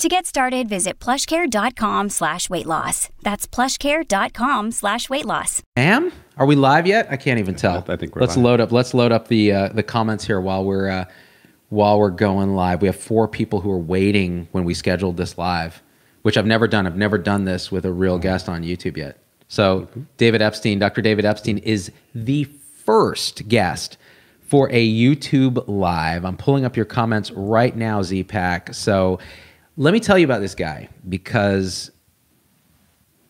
To get started, visit plushcare.com slash weight loss. That's plushcare.com slash weight loss. Am? Are we live yet? I can't even tell. I think we're let's live. load up. Let's load up the uh, the comments here while we're uh, while we're going live. We have four people who are waiting when we scheduled this live, which I've never done. I've never done this with a real guest on YouTube yet. So David Epstein, Dr. David Epstein, is the first guest for a YouTube live. I'm pulling up your comments right now, ZPack. So let me tell you about this guy because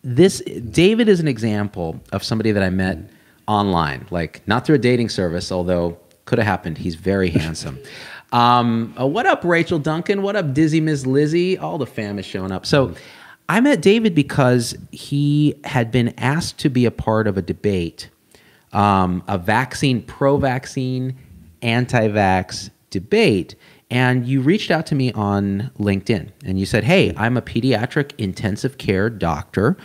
this David is an example of somebody that I met online, like not through a dating service, although could have happened. He's very handsome. Um, uh, what up, Rachel Duncan? What up, Dizzy Miss Lizzie? All the fam is showing up. So I met David because he had been asked to be a part of a debate, um, a vaccine, pro vaccine, anti vax debate. And you reached out to me on LinkedIn and you said, Hey, I'm a pediatric intensive care doctor.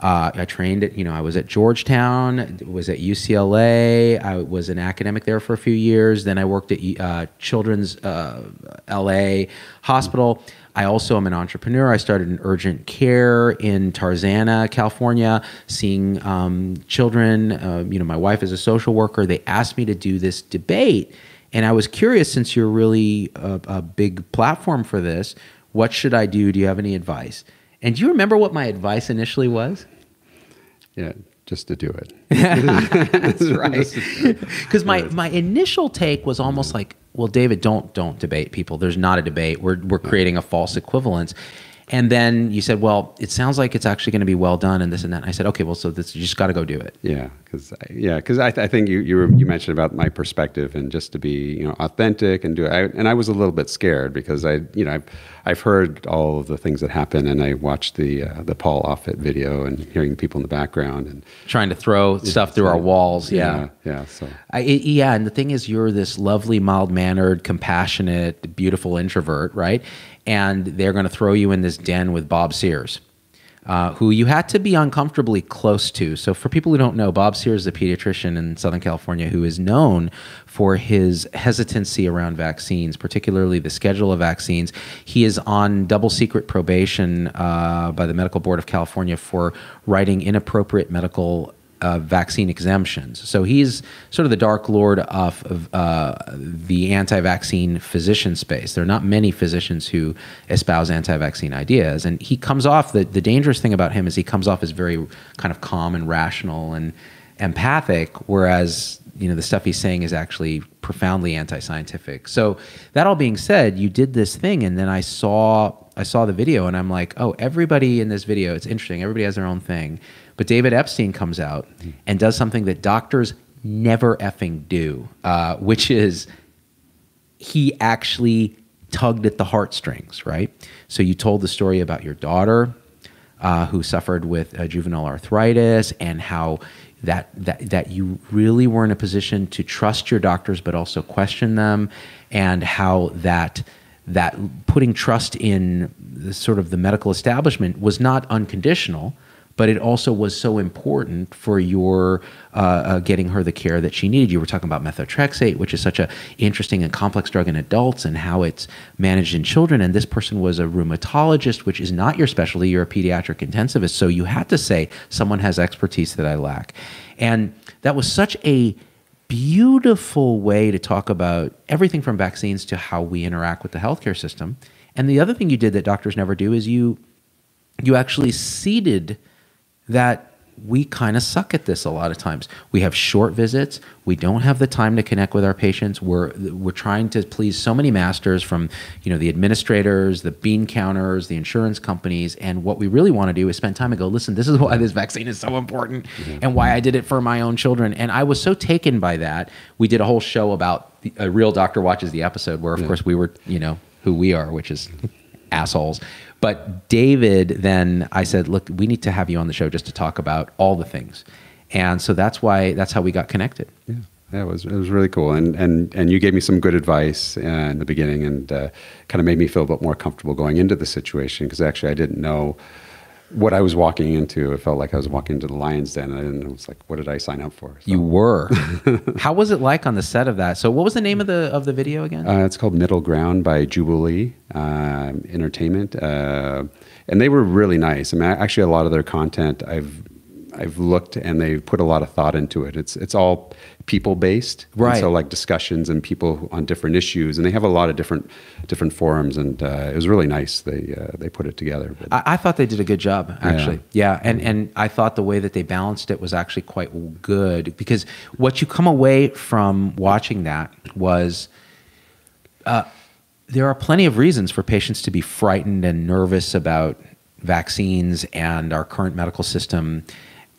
Uh, I trained at, you know, I was at Georgetown, was at UCLA. I was an academic there for a few years. Then I worked at uh, Children's uh, LA Hospital. I also am an entrepreneur. I started an urgent care in Tarzana, California, seeing um, children. Uh, you know, my wife is a social worker. They asked me to do this debate. And I was curious, since you're really a, a big platform for this, what should I do? Do you have any advice? And do you remember what my advice initially was? Yeah, just to do it. That's right. Because my, my initial take was almost like, well, David, don't don't debate people. There's not a debate. We're we're creating a false equivalence. And then you said, well, it sounds like it's actually going to be well done and this and that. And I said, okay, well, so this, you just got to go do it. Yeah, because yeah, because I, th- I think you you, were, you mentioned about my perspective and just to be you know authentic and do it. I, and I was a little bit scared because I you know I've, I've heard all of the things that happen and I watched the uh, the Paul Offit video and hearing people in the background and Trying to throw stuff through our walls. Yeah. yeah, yeah. So I, it- yeah, and the thing is, you're this lovely, mild mannered, compassionate, beautiful introvert, right? And they're going to throw you in this den with Bob Sears, uh, who you had to be uncomfortably close to. So, for people who don't know, Bob Sears is a pediatrician in Southern California who is known for his hesitancy around vaccines, particularly the schedule of vaccines. He is on double secret probation uh, by the Medical Board of California for writing inappropriate medical uh, vaccine exemptions. So he's sort of the dark lord of, of uh, the anti-vaccine physician space. There are not many physicians who espouse anti-vaccine ideas, and he comes off. The, the dangerous thing about him is he comes off as very kind of calm and rational and empathic, whereas you know the stuff he's saying is actually profoundly anti-scientific. So that all being said, you did this thing, and then I saw I saw the video, and I'm like, oh, everybody in this video, it's interesting. Everybody has their own thing, but David Epstein comes out and does something that doctors never effing do, uh, which is he actually tugged at the heartstrings, right? So you told the story about your daughter uh, who suffered with uh, juvenile arthritis and how that, that that you really were in a position to trust your doctors but also question them and how that that putting trust in the sort of the medical establishment was not unconditional but it also was so important for your uh, uh, getting her the care that she needed. You were talking about methotrexate, which is such a interesting and complex drug in adults, and how it's managed in children. And this person was a rheumatologist, which is not your specialty. You're a pediatric intensivist, so you had to say someone has expertise that I lack, and that was such a beautiful way to talk about everything from vaccines to how we interact with the healthcare system. And the other thing you did that doctors never do is you you actually ceded that we kind of suck at this a lot of times. We have short visits. We don't have the time to connect with our patients. We're we're trying to please so many masters from, you know, the administrators, the bean counters, the insurance companies, and what we really want to do is spend time and go, listen, this is why this vaccine is so important mm-hmm. and why I did it for my own children. And I was so taken by that. We did a whole show about the, a real doctor watches the episode where of yeah. course we were, you know, who we are, which is assholes. But David, then I said, look, we need to have you on the show just to talk about all the things. And so that's why, that's how we got connected. Yeah. Yeah, it was it was really cool, and and and you gave me some good advice uh, in the beginning, and uh, kind of made me feel a bit more comfortable going into the situation because actually I didn't know what I was walking into. It felt like I was walking into the lion's den, and I was like, "What did I sign up for?" So. You were. How was it like on the set of that? So, what was the name of the of the video again? Uh, it's called Middle Ground by Jubilee uh, Entertainment, uh, and they were really nice. I mean, actually, a lot of their content I've I've looked and they put a lot of thought into it. It's it's all people based, right? And so like discussions and people on different issues, and they have a lot of different different forums, and uh, it was really nice. They uh, they put it together. I, I, thought they did a good job, actually. Yeah. yeah, and and I thought the way that they balanced it was actually quite good because what you come away from watching that was. Uh, there are plenty of reasons for patients to be frightened and nervous about vaccines and our current medical system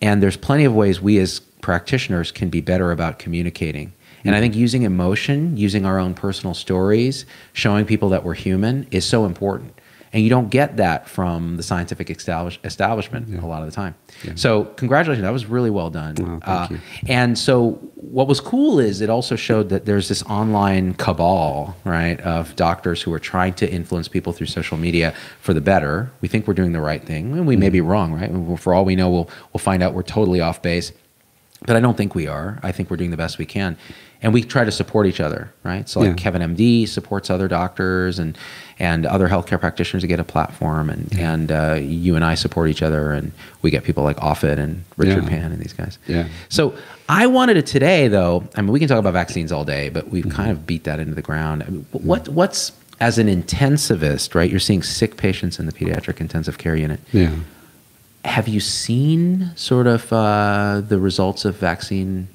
and there's plenty of ways we as practitioners can be better about communicating. And I think using emotion, using our own personal stories, showing people that we're human is so important. And you don't get that from the scientific establish- establishment yeah. a lot of the time. Yeah. So, congratulations. That was really well done. Oh, uh, and so, what was cool is it also showed that there's this online cabal, right, of doctors who are trying to influence people through social media for the better. We think we're doing the right thing. And we mm may be wrong, right? For all we know, we'll, we'll find out we're totally off base. But I don't think we are. I think we're doing the best we can and we try to support each other, right? So like yeah. Kevin MD supports other doctors and and other healthcare practitioners to get a platform, and yeah. and uh, you and I support each other, and we get people like Offit and Richard yeah. Pan and these guys. Yeah. So I wanted to today, though. I mean, we can talk about vaccines all day, but we've mm-hmm. kind of beat that into the ground. I mean, what what's as an intensivist, right? You're seeing sick patients in the pediatric intensive care unit. Yeah. Have you seen sort of uh, the results of vaccine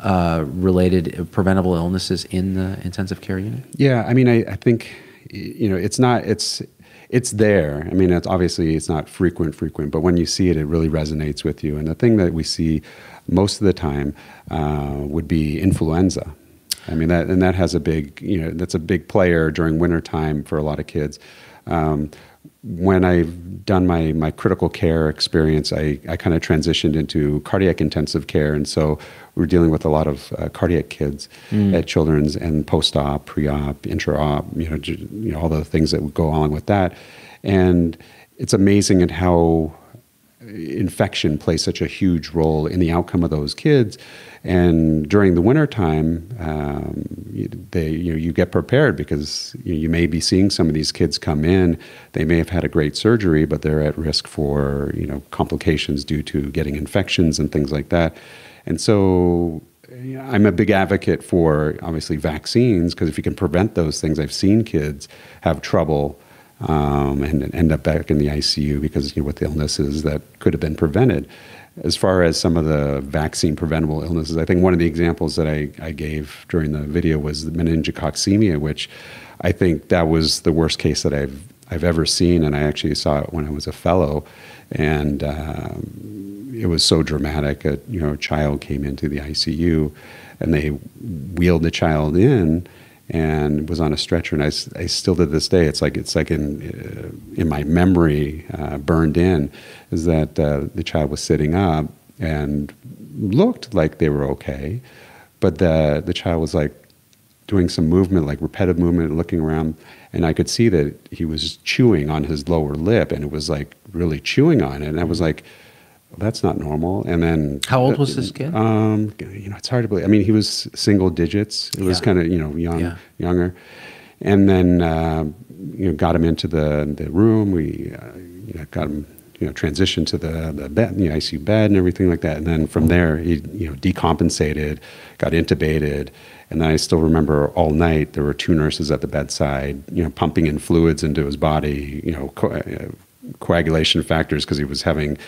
uh, related preventable illnesses in the intensive care unit? Yeah, I mean, I, I, think you know it's not it's it's there. I mean, it's obviously it's not frequent, frequent, but when you see it, it really resonates with you. And the thing that we see most of the time uh, would be influenza. I mean that, and that has a big, you know, that's a big player during wintertime for a lot of kids. Um, when I've done my, my critical care experience, I, I kind of transitioned into cardiac intensive care. And so we're dealing with a lot of uh, cardiac kids mm. at Children's and post op, pre op, intra op, you know, you know, all the things that would go along with that. And it's amazing at how infection plays such a huge role in the outcome of those kids. And during the wintertime, um, they, you, know, you get prepared because you, you, may be seeing some of these kids come in. They may have had a great surgery, but they're at risk for you know complications due to getting infections and things like that. And so I'm a big advocate for obviously vaccines because if you can prevent those things, I've seen kids have trouble um, and end up back in the ICU because you know, with illnesses that could have been prevented. As far as some of the vaccine preventable illnesses, I think one of the examples that I, I gave during the video was the meningococcemia, which I think that was the worst case that I've I've ever seen, and I actually saw it when I was a fellow, and um, it was so dramatic. A you know a child came into the ICU, and they wheeled the child in, and was on a stretcher. And I, I still to this day, it's like it's like in uh, in my memory, uh, burned in, is that uh, the child was sitting up and looked like they were okay, but the the child was like doing some movement, like repetitive movement, looking around, and I could see that he was chewing on his lower lip, and it was like really chewing on it. And I was like that's not normal. And then how old was this kid? Um, you know, it's hard to believe. I mean, he was single digits. It was yeah. kind of you know young, yeah. younger. And then uh, you know got him into the the room. We uh, you know, got him you know transitioned to the the bed, the ICU bed, and everything like that. And then from there, he you know decompensated, got intubated. And then I still remember all night there were two nurses at the bedside, you know, pumping in fluids into his body, you know, uh, coagulation factors because he was having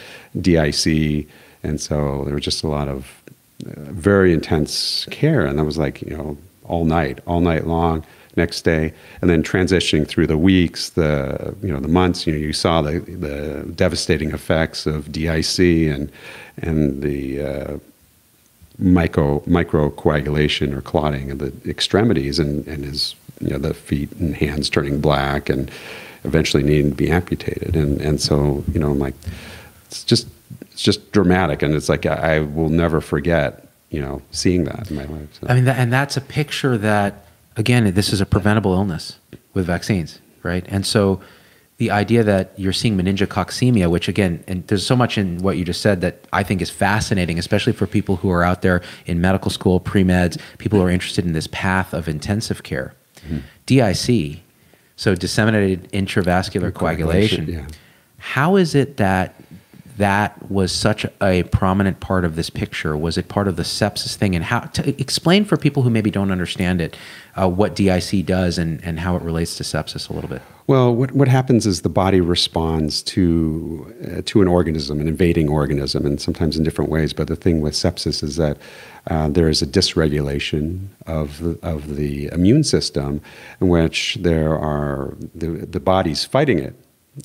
DIC and so there was just a lot of uh, very intense care, and that was like, you know, all night, all night long. Next day, and then transitioning through the weeks, the you know the months. You know, you saw the the devastating effects of DIC and and the uh, micro microcoagulation or clotting of the extremities and, and his you know the feet and hands turning black and eventually needing to be amputated and and so you know I'm like it's just it's just dramatic and it's like I, I will never forget you know seeing that in my life so. I mean that, and that's a picture that again this is a preventable illness with vaccines right and so the idea that you're seeing meningococcemia, which again, and there's so much in what you just said that I think is fascinating, especially for people who are out there in medical school, pre meds, people who are interested in this path of intensive care. Mm-hmm. DIC, so disseminated intravascular coagulation. Yeah. How is it that that was such a prominent part of this picture? Was it part of the sepsis thing? And how to explain for people who maybe don't understand it uh, what DIC does and, and how it relates to sepsis a little bit? Well, what, what happens is the body responds to uh, to an organism, an invading organism, and sometimes in different ways. But the thing with sepsis is that uh, there is a dysregulation of the, of the immune system, in which there are the, the body's fighting it,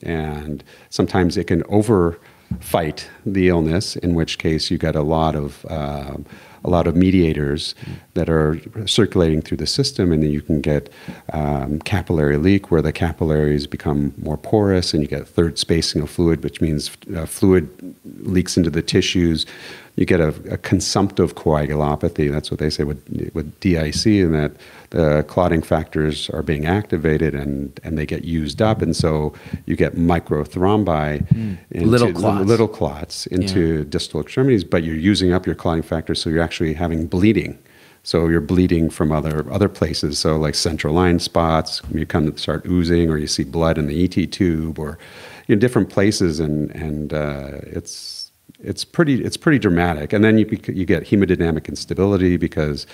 and sometimes it can over fight the illness, in which case you get a lot of uh, a lot of mediators that are circulating through the system, and then you can get um, capillary leak, where the capillaries become more porous, and you get third spacing of fluid, which means uh, fluid leaks into the tissues, you get a, a, consumptive coagulopathy. That's what they say with, with DIC, and that the clotting factors are being activated and, and they get used up. And so you get microthrombi, mm. into, little clots, little clots into yeah. distal extremities, but you're using up your clotting factors, so you're actually having bleeding. So you're bleeding from other other places. So like central line spots, you come to start oozing, or you see blood in the ET tube, or in different places, and and uh, it's it's pretty it's pretty dramatic. And then you you get hemodynamic instability because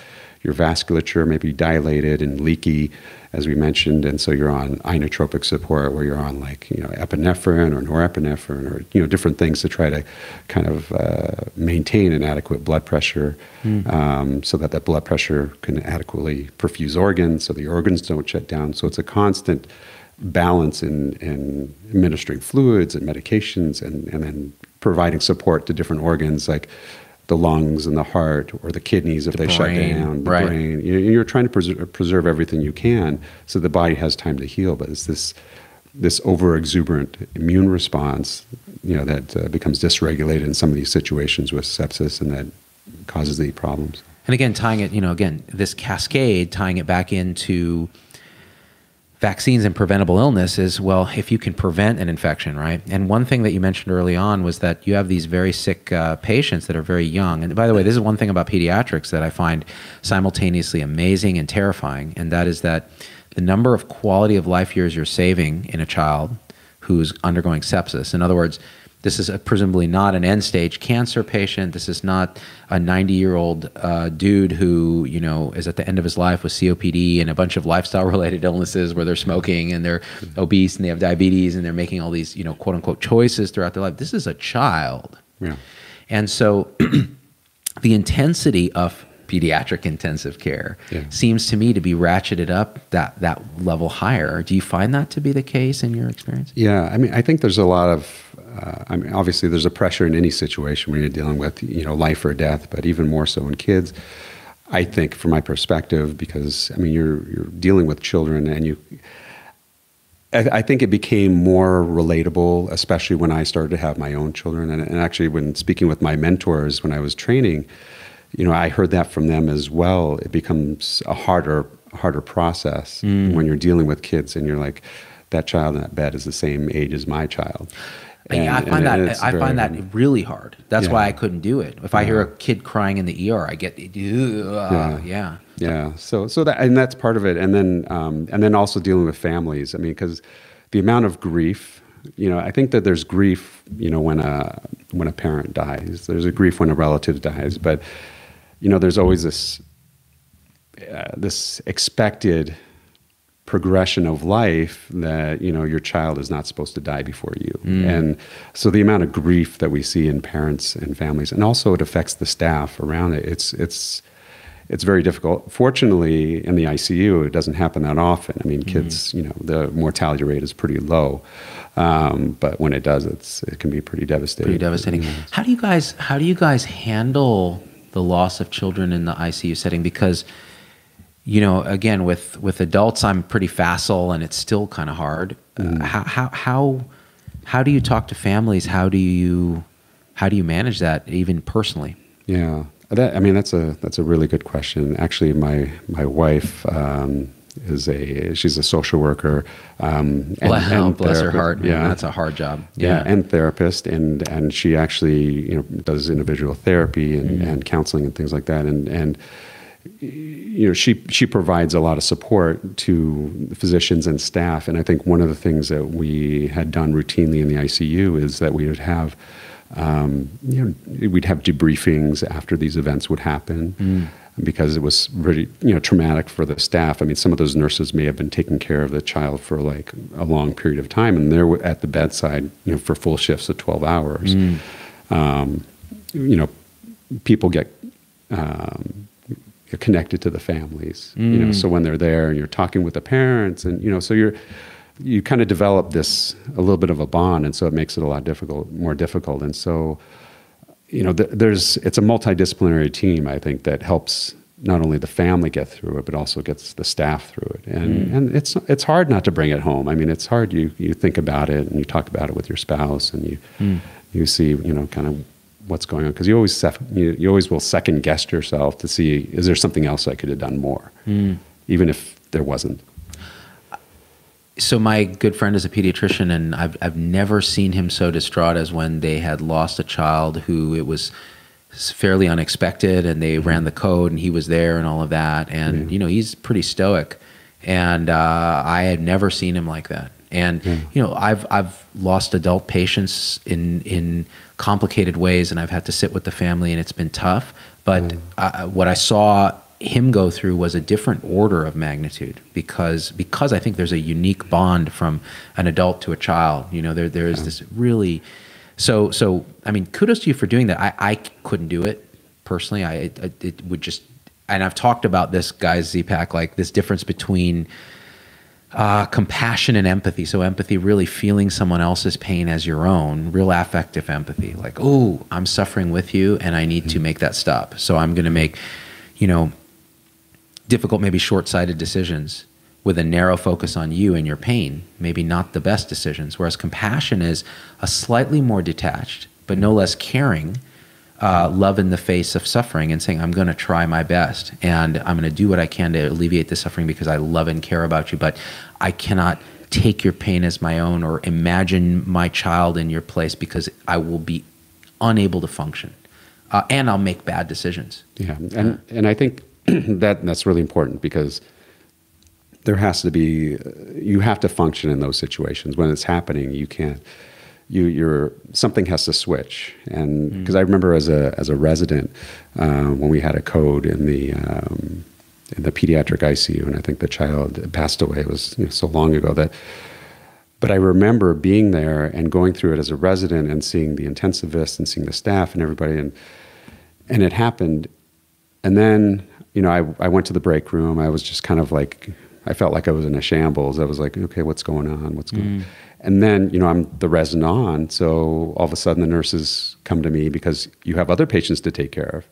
your vasculature may be dilated and leaky, as we mentioned, and so you're on inotropic support where you're on like you know epinephrine or norepinephrine or you know different things to try to kind of uh, maintain an adequate blood pressure, mm. um, so that that blood pressure can adequately perfuse organs, so the organs don't shut down. So it's a constant balance in, in administering fluids and medications and, and then providing support to different organs like the lungs and the heart or the kidneys if the they brain, shut down, the right. brain. You're trying to preserve, preserve everything you can so the body has time to heal. But it's this this over exuberant immune response, you know, that uh, becomes dysregulated in some of these situations with sepsis and that causes the problems. And again, tying it, you know, again, this cascade, tying it back into vaccines and preventable illness is well, if you can prevent an infection, right? And one thing that you mentioned early on was that you have these very sick uh, patients that are very young. And by the way, this is one thing about pediatrics that I find simultaneously amazing and terrifying, and that is that the number of quality of life years you're saving in a child who's undergoing sepsis. In other words, this is presumably not an end stage cancer patient. This is not a 90 year old uh, dude who, you know, is at the end of his life with COPD and a bunch of lifestyle related illnesses where they're smoking and they're obese and they have diabetes and they're making all these, you know, quote unquote choices throughout their life. This is a child. Yeah. And so the intensity of pediatric intensive care yeah. seems to me to be ratcheted up that that level higher. Do you find that to be the case in your experience? Yeah, I mean, I think there's a lot of uh, I mean, obviously, there's a pressure in any situation when you're dealing with you know life or death, but even more so in kids. I think, from my perspective, because I mean, you're you're dealing with children, and you. I, I think it became more relatable, especially when I started to have my own children, and, and actually, when speaking with my mentors when I was training, you know, I heard that from them as well. It becomes a harder harder process mm. when you're dealing with kids, and you're like, that child in that bed is the same age as my child and, I find that I find that really hard. That's yeah. why I couldn't do it. If I hear a kid crying in the ER, I get uh, yeah. yeah. yeah. So so that and that's part of it. And then um, and then also dealing with families. I mean, because the amount of grief. You know, I think that there's grief. You know, when a when a parent dies, there's a grief when a relative dies. But you know, there's always this uh, this expected progression of life that you know your child is not supposed to die before you. And so the amount of grief that we see in parents and families and also it affects the staff around it it's it's it's very difficult. Fortunately in the icu it doesn't happen that often. I mean kids you know the mortality rate is pretty low. Um, but when it does it's it can be pretty devastating. Pretty devastating. How do you guys how do you guys handle the loss of children in the ICU setting? Because you know, again, with with adults, I'm pretty facile, and it's still kind of hard. Uh, how how how how do you talk to families? How do you how do you manage that, even personally? Yeah, that, I mean that's a that's a really good question. Actually, my my wife um, is a she's a social worker. Um, Bless, bless her heart. man. Yeah, that's a hard job. yeah, and therapist, and and she actually you know does individual therapy and, Mm-hmm. and counseling and things like that, and and you know she she provides a lot of support to physicians and staff, and I think one of the things that we had done routinely in the ICU is that we would have. Um, you know, we'd have debriefings after these events would happen Mm. Because it was really you know traumatic for the staff. I mean, some of those nurses may have been taking care of the child for like a long period of time, and they're at the bedside, you know, for full shifts of twelve hours. Um, you know, people get um, connected to the families. You know, so when they're there and you're talking with the parents, and you know, so you're you kind of develop this a little bit of a bond, and so it makes it a lot difficult, more difficult, and so you know, th- there's it's a multidisciplinary team. I think that helps not only the family get through it, but also gets the staff through it. And mm. and it's it's hard not to bring it home. I mean, it's hard. You you think about it and you talk about it with your spouse, and you mm. you see you know kind of what's going on because you always you, you always will second guess yourself to see is there something else I could have done more, mm. even if there wasn't. So my good friend is a pediatrician and I've, I've never seen him so distraught as when they had lost a child who it was fairly unexpected and they ran the code and he was there and all of that. And you know he's pretty stoic. And uh, i had never seen him like that. And you know i've i've lost adult patients in in complicated ways and i've had to sit with the family and it's been tough. But uh, what i saw him go through was a different order of magnitude because because I think there's a unique bond from an adult to a child. You know, there there is this really so so I mean, kudos to you for doing that. I I couldn't do it personally. I it, it would just and I've talked about this guys Z-Pack like this difference between uh, compassion and empathy. So empathy, really feeling someone else's pain as your own, real affective empathy. Like, oh, I'm suffering with you, and I need to make that stop. So I'm going to make, you know, difficult, maybe short-sighted decisions with a narrow focus on you and your pain. Maybe not the best decisions. Whereas compassion is a slightly more detached, but no less caring. Uh, love in the face of suffering and saying, I'm going to try my best and I'm going to do what I can to alleviate the suffering because I love and care about you, but I cannot take your pain as my own or imagine my child in your place because I will be unable to function. Uh, and I'll make bad decisions. Yeah, and and I think that that's really important because there has to be you have to function in those situations. When it's happening. You can't you you're something has to switch. And because I remember as a as a resident uh, when we had a code in the um, in the pediatric ICU and I think the child passed away it was you know, so long ago that but I remember being there and going through it as a resident and seeing the intensivists and seeing the staff and everybody and and it happened. And then you know I, I went to the break room. I was just kind of like i felt like i was in a shambles. I was like okay what's going on? What's going on and then you know i'm the resident on so all of a sudden the nurses come to me because you have other patients to take care of.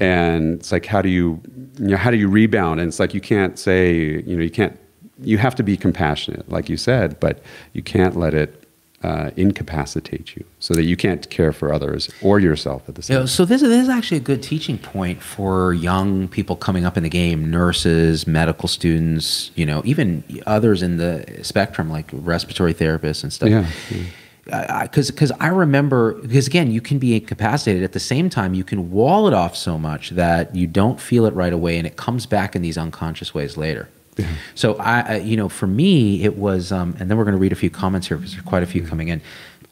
And it's like how do you you know how do you rebound? And it's like you can't say you know you can't you have to be compassionate like you said but you can't let it uh, incapacitate you so that you can't care for others or yourself at the same You know, so this, this is actually a good teaching point for young people coming up in the game, nurses, medical students, you know, even others in the spectrum like respiratory therapists and stuff. Yeah, Because because I remember because again you can be incapacitated at the same time you can wall it off so much that you don't feel it right away and it comes back in these unconscious ways later. Yeah. So I, I you know for me it was um, and then we're going to read a few comments here because there's quite a few coming in.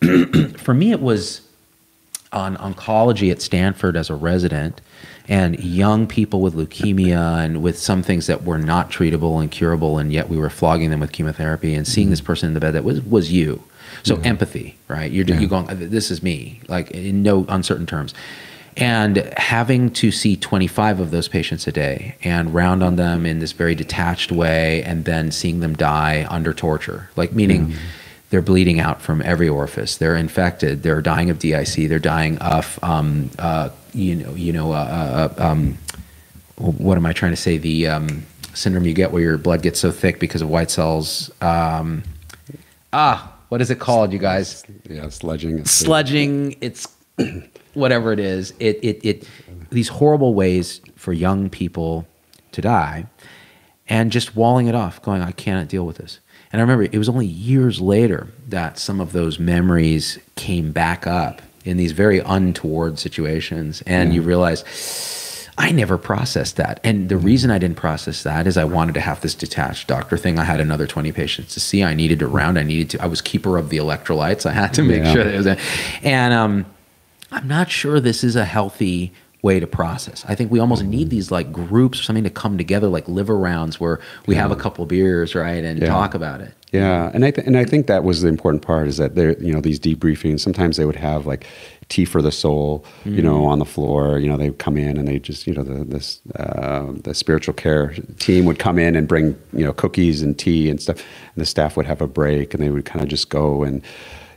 for me it was on oncology at Stanford as a resident and young people with leukemia and with some things that were not treatable and curable, and yet we were flogging them with chemotherapy and seeing mm-hmm. this person in the bed that was, was you. So mm-hmm. empathy, right? You're, you're going, this is me, like in no uncertain terms. And having to see 25 of those patients a day and round on them in this very detached way, and then seeing them die under torture, like meaning mm-hmm. They're bleeding out from every orifice, they're infected, they're dying of DIC, they're dying of, um, uh, you know, you know, uh, uh, um, what am I trying to say? The um, syndrome you get where your blood gets so thick because of white cells. Um, ah, what is it called, you guys? Yeah, sludging. sludging it's whatever it is it, it it these horrible ways for young people to die and just walling it off going i cannot deal with this and i remember it was only years later that some of those memories came back up in these very untoward situations and you realize I never processed that. And the reason I didn't process that is I wanted to have this detached doctor thing. I had another 20 patients to see. I needed to round. I needed to, I was keeper of the electrolytes. I had to make Yeah. sure that it was, a, and um, I'm not sure this is a healthy way to process. I think we almost need these like groups or something to come together, like liver rounds where we have a couple beers, right, and Yeah. talk about it. Yeah, and I th- and I think that was the important part is that there, you know, these debriefings. Sometimes they would have like tea for the soul, you know, on the floor. You know, they would come in and they just, you know, the this uh, the spiritual care team would come in and bring you know cookies and tea and stuff, and the staff would have a break and they would kind of just go and.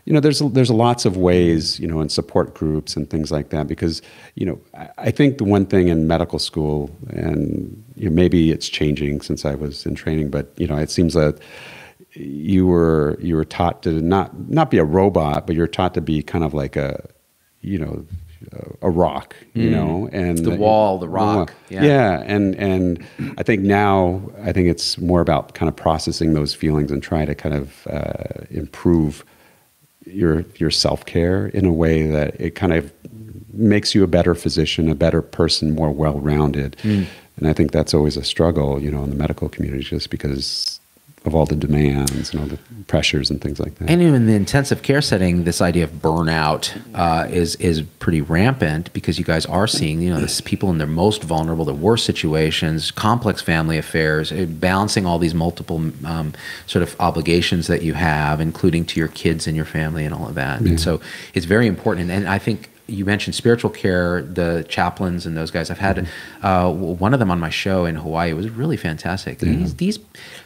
You know, there's there's lots of ways, you know, in support groups and things like that. Because, you know, I, think the one thing in medical school, and you know, maybe it's changing since I was in training, but you know, it seems that you were you were taught to not not be a robot, but you're taught to be kind of like a you know a rock, you know, and Mm. The wall, the rock, Yeah. yeah. and and I think now I think it's more about kind of processing those feelings and try to kind of uh, improve your your self care in a way that it kind of makes you a better physician, a better person, more well rounded. Mm. And I think that's always a struggle, you know, in the medical community, just because of all the demands and all the pressures and things like that. And in the intensive care setting, this idea of burnout uh, is is pretty rampant because you guys are seeing, you know, this people in their most vulnerable, their worst situations, complex family affairs, eh, balancing all these multiple um, sort of obligations that you have, including to your kids and your family and all of that. And so it's very important. And I think you mentioned spiritual care, the chaplains and those guys. I've had uh, one of them on my show in Hawaii. It was really fantastic. These, these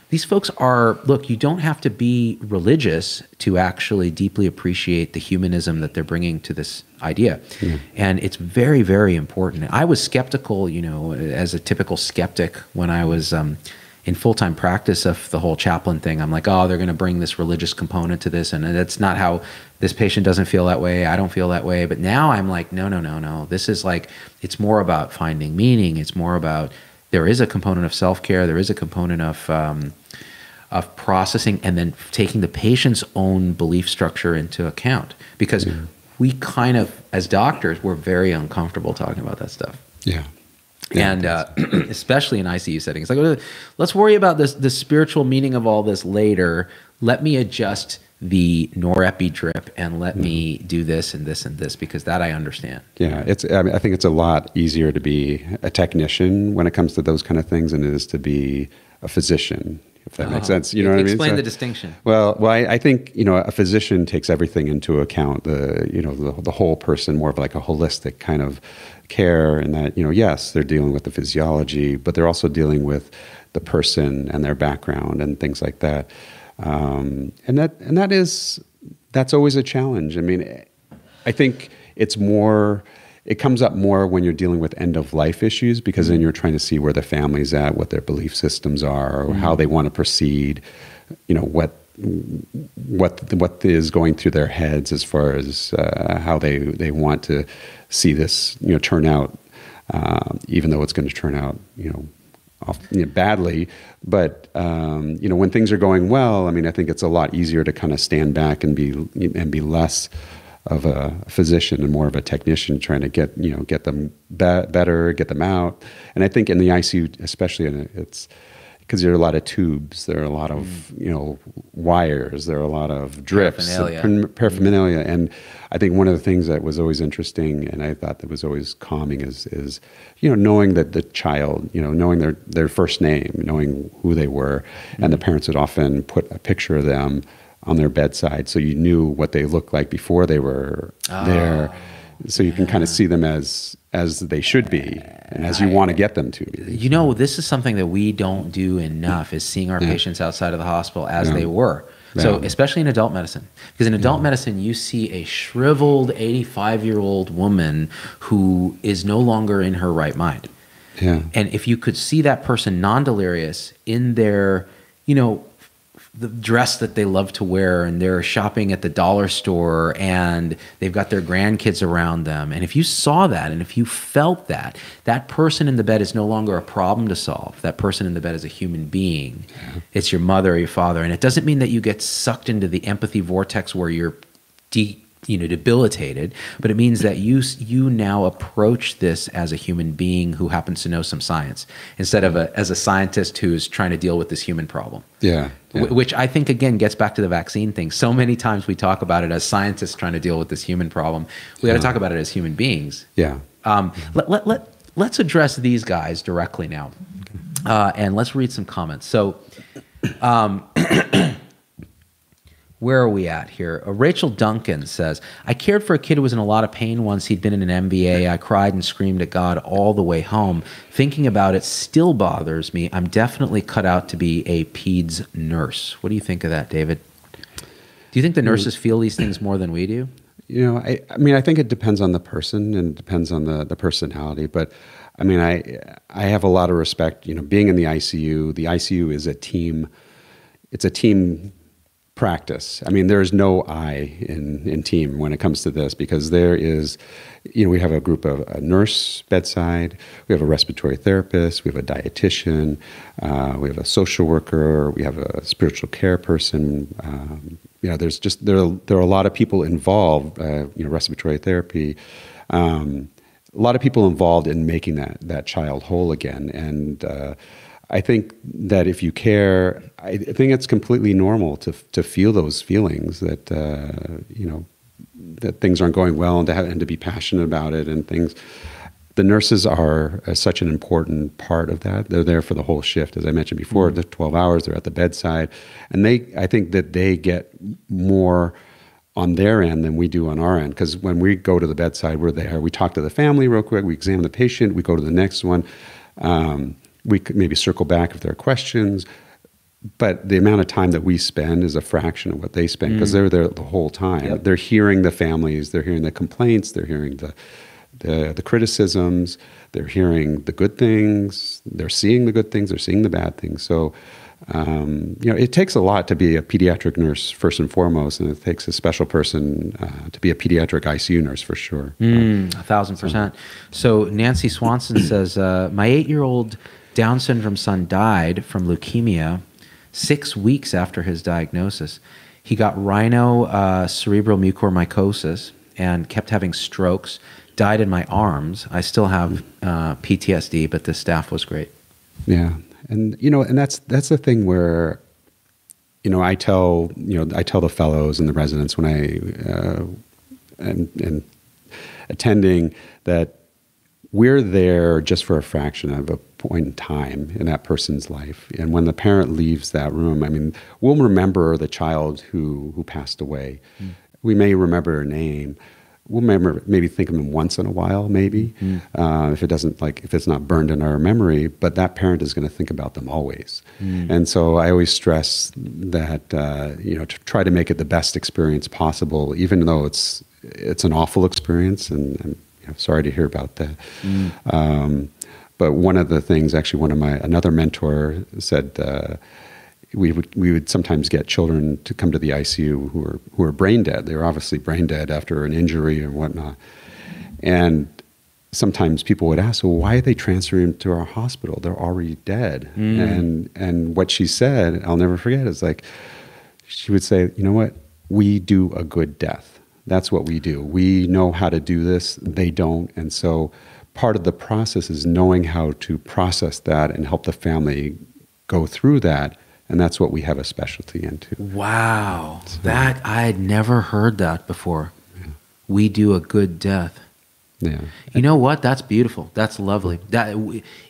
these folks are look. You don't have to be religious to actually deeply appreciate the humanism that they're bringing to this idea, and it's very very important. I was skeptical, you know, as a typical skeptic when I was. Um, in full-time practice of the whole chaplain thing i'm like oh they're going to bring this religious component to this and that's not how this patient doesn't feel that way i don't feel that way but now i'm like no no no no this is like it's more about finding meaning it's more about there is a component of self-care there is a component of um, of processing and then taking the patient's own belief structure into account because we kind of as doctors we're very uncomfortable talking about that stuff yeah. and uh, especially in ICU settings. Like, uh, let's worry about this the spiritual meaning of all this later. Let me adjust the norepi drip and let me do this and this and this because that I understand. Yeah, it's. I, mean, I think it's a lot easier to be a technician when it comes to those kind of things than it is to be a physician. If that makes Uh-huh. sense, you know what I mean. Explain So- the distinction. Well, well, I, I think you know a physician takes everything into account. The you know the, the whole person, more of like a holistic kind of care, and that you know yes, they're dealing with the physiology, but they're also dealing with the person and their background and things like that. Um, and that and that is that's always a challenge. I mean, I think it's more. It comes up more when you're dealing with end of life issues because then you're trying to see where the family's at, what their belief systems are, or how they want to proceed. You know what what what is going through their heads as far as uh, how they they want to see this you know turn out, uh, even though it's going to turn out you know off, you know, badly. But um, you know, when things are going well, I mean, I think it's a lot easier to kind of stand back and be and be less of a physician and more of a technician, trying to get you know get them be- better, get them out. And I think in the ICU, especially, it's because there are a lot of tubes, there are a lot of mm. you know wires, there are a lot of drips, Paraphernalia. par- paraphernalia, and I think one of the things that was always interesting, and I thought that was always calming, is is you know knowing that the child, you know, knowing their their first name, knowing who they were, and the mm. parents would often put a picture of them on their bedside, so you knew what they looked like before they were ah. there, so you can kind of see them as as they should be, and as you want to get them to be. You know, this is something that we don't do enough is seeing our patients outside of the hospital as Yeah. they were. So, Yeah. especially in adult medicine, because in adult medicine, you see a shriveled 85 year old woman who is no longer in her right mind. Yeah. And if you could see that person non delirious in their, you know, the dress that they love to wear and they're shopping at the dollar store and they've got their grandkids around them. And if you saw that and if you felt that, that person in the bed is no longer a problem to solve. That person in the bed is a human being. It's your mother or your father. And it doesn't mean that you get sucked into the empathy vortex where you're de- you know debilitated but it means that you you now approach this as a human being who happens to know some science instead of a, as a scientist who's trying to deal with this human problem Yeah. yeah. Wh- which I think again gets back to the vaccine thing. So many times we talk about it as scientists trying to deal with this human problem. We got to talk about it as human beings. yeah. Um, let, let, let, let's address these guys directly now. Uh, and let's read some comments. So, um, where are we at here? Uh, Rachel Duncan says, I cared for a kid who was in a lot of pain once he'd been in an MVA. I cried and screamed at God all the way home. Thinking about it still bothers me. I'm definitely cut out to be a PEDS nurse. What do you think of that, David? Do you think the nurses feel these things more than we do? You know, I, I mean, I think it depends on the person and it depends on the, the personality. But I mean, I I have a lot of respect. You know, being in the ICU, the ICU is a team. It's a team practice. I mean, there's no I in in team when it comes to this because there is, you know, we have a group of a nurse bedside, we have a respiratory therapist, we have a dietitian, uh, we have a social worker, we have a spiritual care person. Um, you know, there's just there there are a lot of people involved. Uh, you know, respiratory therapy. Um, a lot of people involved in making that that child whole again, and uh, I think that if you care, I think it's completely normal to to feel those feelings that uh, you know that things aren't going well, and to have and to be passionate about it and things. The nurses are uh, such an important part of that. They're there for the whole shift, as I mentioned before. The twelve hours, they're at the bedside, and they. I think that they get more on their end than we do on our end. Because when we go to the bedside, we're there. We talk to the family real quick. We examine the patient. We go to the next one. Um, we could maybe circle back if there are questions. But the amount of time that we spend is a fraction of what they spend because they're there the whole time. Yep. They're hearing the families. They're hearing the complaints. They're hearing the the, the criticisms. They're hearing the good things. They're seeing the good things. They're seeing the bad things. So, um, you know, it takes a lot to be a pediatric nurse first and foremost, and it takes a special person uh, to be a pediatric ICU nurse for sure. Mm, a thousand percent. So Nancy Swanson says, uh, my eight-year-old Down syndrome son died from leukemia six weeks after his diagnosis. He got rhino uh, cerebral mucormycosis and kept having strokes. Died in my arms. I still have uh, PTSD, but the staff was great. Yeah, and you know, and that's that's the thing where, you know, I tell you know I tell the fellows and the residents when I uh, and and attending that we're there just for a fraction of a point in time in that person's life, and when the parent leaves that room, I mean, we'll remember the child who who passed away. We may remember their name. We'll remember, maybe think of them once in a while, maybe, uh, if it doesn't like if it's not burned in our memory. But that parent is going to think about them always, and so I always stress that uh, you know to try to make it the best experience possible, even though it's it's an awful experience, and I'm you know, sorry to hear about that. Um, but one of the things, actually, one of my another mentor said. Uh, we would we would sometimes get children to come to the ICU who are who are brain dead. They were obviously brain dead after an injury or whatnot, and sometimes people would ask, "Well, why are they transferring them to our hospital? They're already dead." And and what she said, I'll never forget, is like she would say, "You know what? We do a good death. That's what we do. We know how to do this. They don't, and so." Part of the process is knowing how to process that and help the family go through that, and that's what we have a specialty into. Wow, that I had never heard that before. We do a good death. Yeah. You know what? That's beautiful. That's lovely. That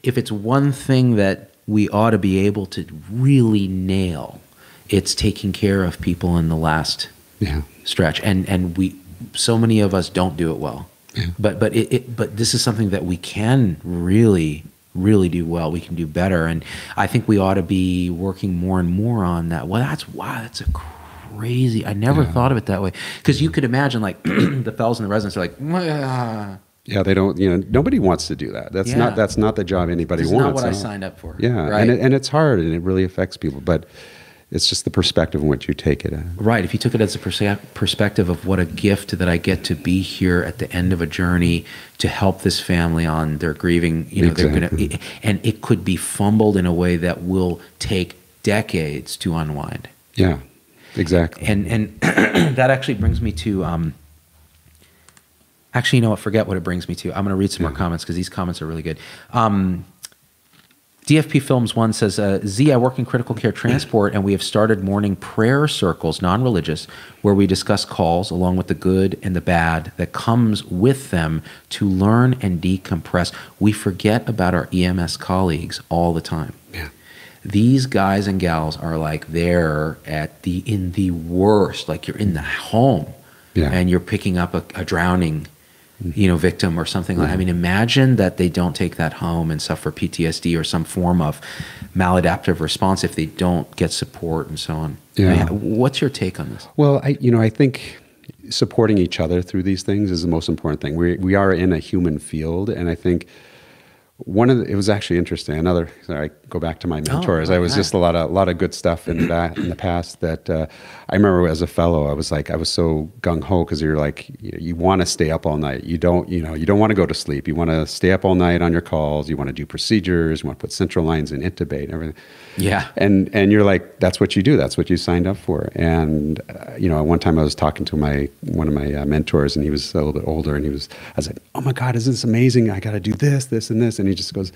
if it's one thing that we ought to be able to really nail, it's taking care of people in the last Yeah. stretch. And and we so many of us don't do it well. Yeah. But but it, it but this is something that we can really really do well. We can do better, and I think we ought to be working more and more on that. Well, that's wow, that's a crazy. I never Yeah. thought of it that way because you could imagine like the fellows and the residents are like. "Mwah." Yeah, they don't. You know, nobody wants to do that. That's Yeah. not. That's not the job anybody wants. not what I no. signed up for. Yeah, right? and it, and it's hard, and it really affects people. But it's just the perspective in which you take it. At. Right. If you took it as a perspective of what a gift that I get to be here at the end of a journey to help this family on their grieving, you know, they're gonna, and it could be fumbled in a way that will take decades to unwind. Yeah, exactly. And and that actually brings me to, um, actually, you know what? Forget what it brings me to. I'm going to read some more comments because these comments are really good. Um, DFP Films One says, uh, Z, I work in critical care transport, and we have started morning prayer circles, non religious, where we discuss calls along with the good and the bad that comes with them to learn and decompress. We forget about our EMS colleagues all the time. yeah, These guys and gals are like there at the in the worst, like you're in the home, Yeah. and you're picking up a, a drowning, you know, victim or something like. I mean, imagine that they don't take that home and suffer PTSD or some form of maladaptive response if they don't get support and so on. Yeah. I mean, what's your take on this? Well, I you know I think supporting each other through these things is the most important thing. We we are in a human field, and I think one of the, it was actually interesting. Another sorry, I go back to my mentors. oh, I was just a lot of a lot of good stuff in that in the past that uh, I remember as a fellow. I was like I was so gung ho because you're like you, you want to stay up all night. You don't you know you don't want to go to sleep. You want to stay up all night on your calls. You want to do procedures. You want to put central lines and intubate and everything Yeah. and and you're like that's what you do that's what you signed up for and uh, you know one time i was talking to my one of my uh, mentors and he was a little bit older and he was i was like oh my god isn't this amazing i got to do this this and this and he just goes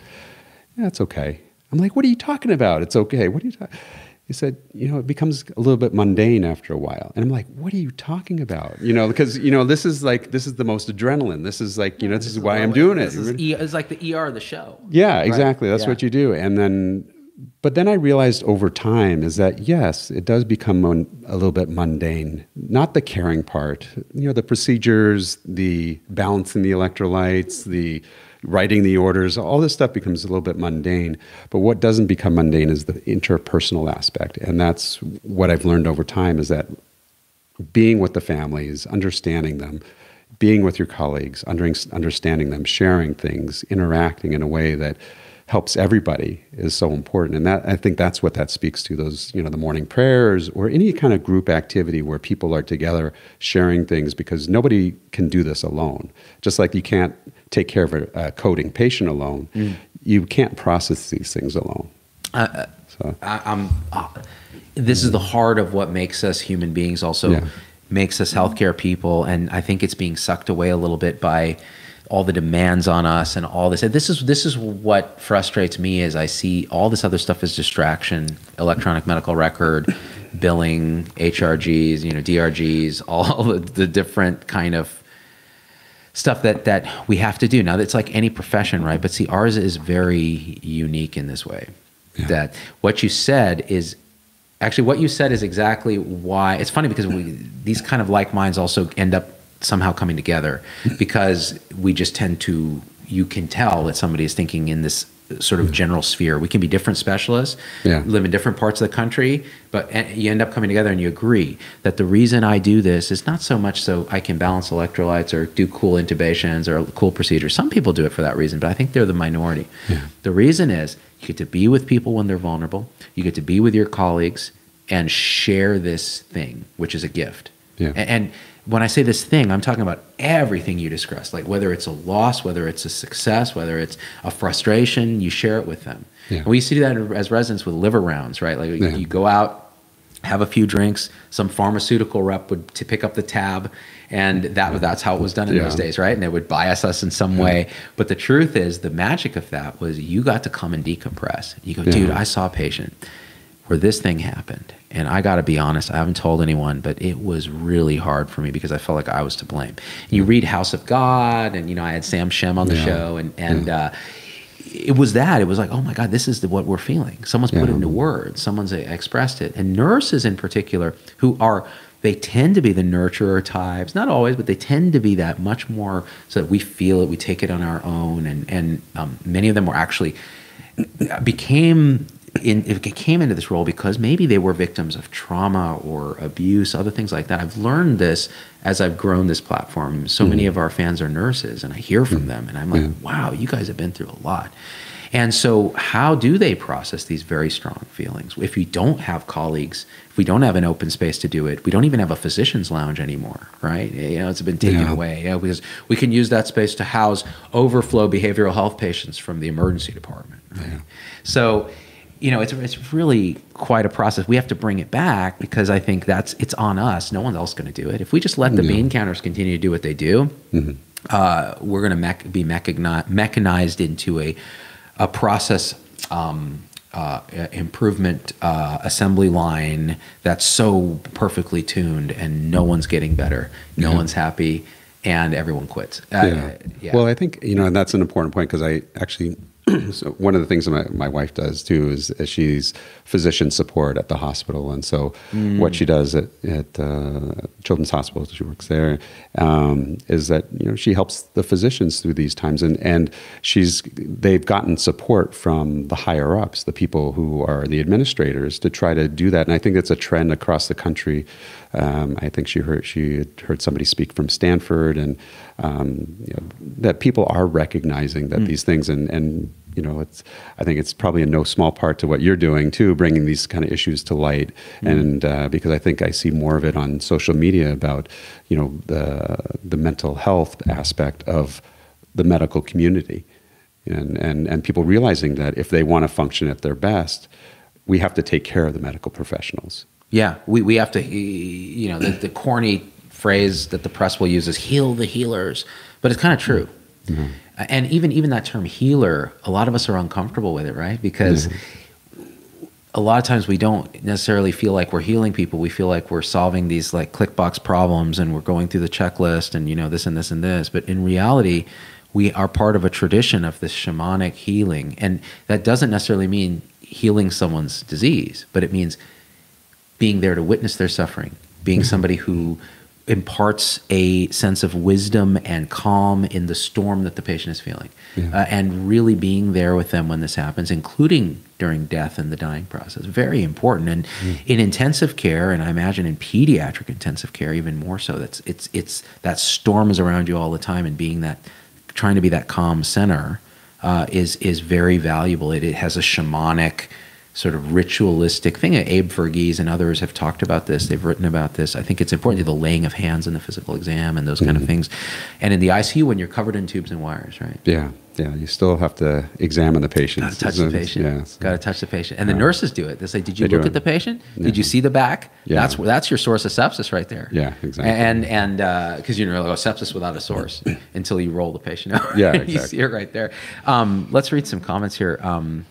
yeah it's okay i'm like what are you talking about it's okay what are you talking he said you know it becomes a little bit mundane after a while and i'm like what are you talking about you know because you know this is like this is the most adrenaline this is like you know this is why i'm doing it This is it's like the ER of the show. yeah, Right? exactly. That's Yeah. what you do. And then, but then I realized over time is that yes, it does become mon- a little bit mundane. Not the caring part, you know, the procedures, the balancing the electrolytes, the writing the orders, all this stuff becomes a little bit mundane. But what doesn't become mundane is the interpersonal aspect. And that's what I've learned over time is that being with the families, understanding them, being with your colleagues, under, understanding them, sharing things, interacting in a way that helps everybody is so important. And that I think that's what that speaks to those, you know, the morning prayers or any kind of group activity where people are together sharing things because nobody can do this alone. Just like you can't take care of a, a coding patient alone, you can't process these things alone. so I, I'm. Uh, this is the heart of what makes us human beings. Also, Yeah. makes us healthcare people, and I think it's being sucked away a little bit by all the demands on us and all this. And this is this is what frustrates me is I see all this other stuff as distraction, electronic medical record, billing, HRGs, you know, DRGs, all the, the different kind of stuff that that we have to do now it's like any profession right but see ours is very unique in this way Yeah. that what you said is actually what you said is exactly why it's funny because we these kind of like minds also end up somehow coming together mm-hmm. because we just tend to you can tell that somebody is thinking in this sort of mm-hmm. general sphere. We can be different specialists Yeah. live in different parts of the country but you end up coming together and you agree that the reason i do this is not so much so i can balance electrolytes or do cool intubations or cool procedures. Some people do it for that reason but i think they're the minority. The reason is you get to be with people when they're vulnerable you get to be with your colleagues and share this thing which is a gift. Yeah. A- and when I say this thing, I'm talking about everything you discussed, like whether it's a loss, whether it's a success, whether it's a frustration, you share it with them. Yeah. We used to do that as residents with liver rounds, right? Like Yeah. you go out have a few drinks. Some pharmaceutical rep would to pick up the tab, and that that's how it was done in Yeah. those days, right? And they would bias us in some way. But the truth is, the magic of that was you got to come and decompress. You go, dude, I saw a patient where this thing happened, and I got to be honest, I haven't told anyone, but it was really hard for me because I felt like I was to blame. You read House of God, and you know I had Sam Shem on the Yeah. show, and and. Uh, it was that. It was like, oh my God, this is the, what we're feeling. Someone's put it into words. Someone's uh, expressed it. And nurses in particular, who are, they tend to be the nurturer types. Not always, but they tend to be that much more so that we feel it, we take it on our own. And, and um, many of them were actually, became in it came into this role because maybe they were victims of trauma or abuse, other things like that. I've learned this as I've grown this platform. So many mm-hmm. of our fans are nurses, and I hear from mm-hmm. them, and I'm like, wow, you guys have been through a lot. And so, how do they process these very strong feelings? If we don't have colleagues, if we don't have an open space to do it, we don't even have a physician's lounge anymore, right? You know, it's been taken Yeah. away. You know, because we can use that space to house overflow behavioral health patients from the emergency department. Right? So, you know, it's it's really quite a process. We have to bring it back because I think that's it's on us. No one else going to do it. If we just let the bean counters continue to do what they do, uh, we're going to mech- be mechani- mechanized into a a process um, uh, improvement uh, assembly line that's so perfectly tuned, and no one's getting better, no one's happy, and everyone quits. Uh, yeah. Well, I think you know, and that's an important point because I actually. so one of the things that my, my wife does too is, is she's physician support at the hospital, and so what she does at, at uh, Children's Hospital, she works there, um, is that you know she helps the physicians through these times, and and she's they've gotten support from the higher ups, the people who are the administrators, to try to do that, and I think it's a trend across the country. Um, I think she heard she had heard somebody speak from Stanford, and um, you know, that people are recognizing that these things, and and you know, it's I think it's probably in no small part to what you're doing too, bringing these kind of issues to light, and uh, because I think I see more of it on social media about you know the the mental health aspect of the medical community, and and and people realizing that if they want to function at their best, we have to take care of the medical professionals. Yeah, we, we have to, you know, the, the corny phrase that the press will use is heal the healers, but it's kind of true. Mm-hmm. And even even that term healer, a lot of us are uncomfortable with it, right? Because mm-hmm. a lot of times we don't necessarily feel like we're healing people. We feel like we're solving these like click box problems and we're going through the checklist and you know this and this and this. But in reality, we are part of a tradition of this shamanic healing, and that doesn't necessarily mean healing someone's disease, but it means being there to witness their suffering, being mm-hmm. somebody who imparts a sense of wisdom and calm in the storm that the patient is feeling, uh, and really being there with them when this happens, including during death and the dying process. Very important. And in intensive care, and I imagine in pediatric intensive care even more so, that's it's it's that storm is around you all the time, and being that trying to be that calm center uh, is is very valuable. It, it has a shamanic sort of ritualistic thing. Abe Verghese and others have talked about this. They've written about this. I think it's important to the laying of hands in the physical exam and those kind Mm-hmm. of things. And in the ICU, when you're covered in tubes and wires, right? Yeah, yeah. You still have to examine the patient. Got to touch the patient. Yeah. so- Got to touch the patient. And the nurses do it. They say, "Did you They look at the patient? Did you see the back? Yeah. That's that's your source of sepsis right there. Yeah, exactly. And and because you know, like, oh, sepsis without a source until you roll the patient over. Yeah, exactly. you see it right there. Um, let's read some comments here. Um,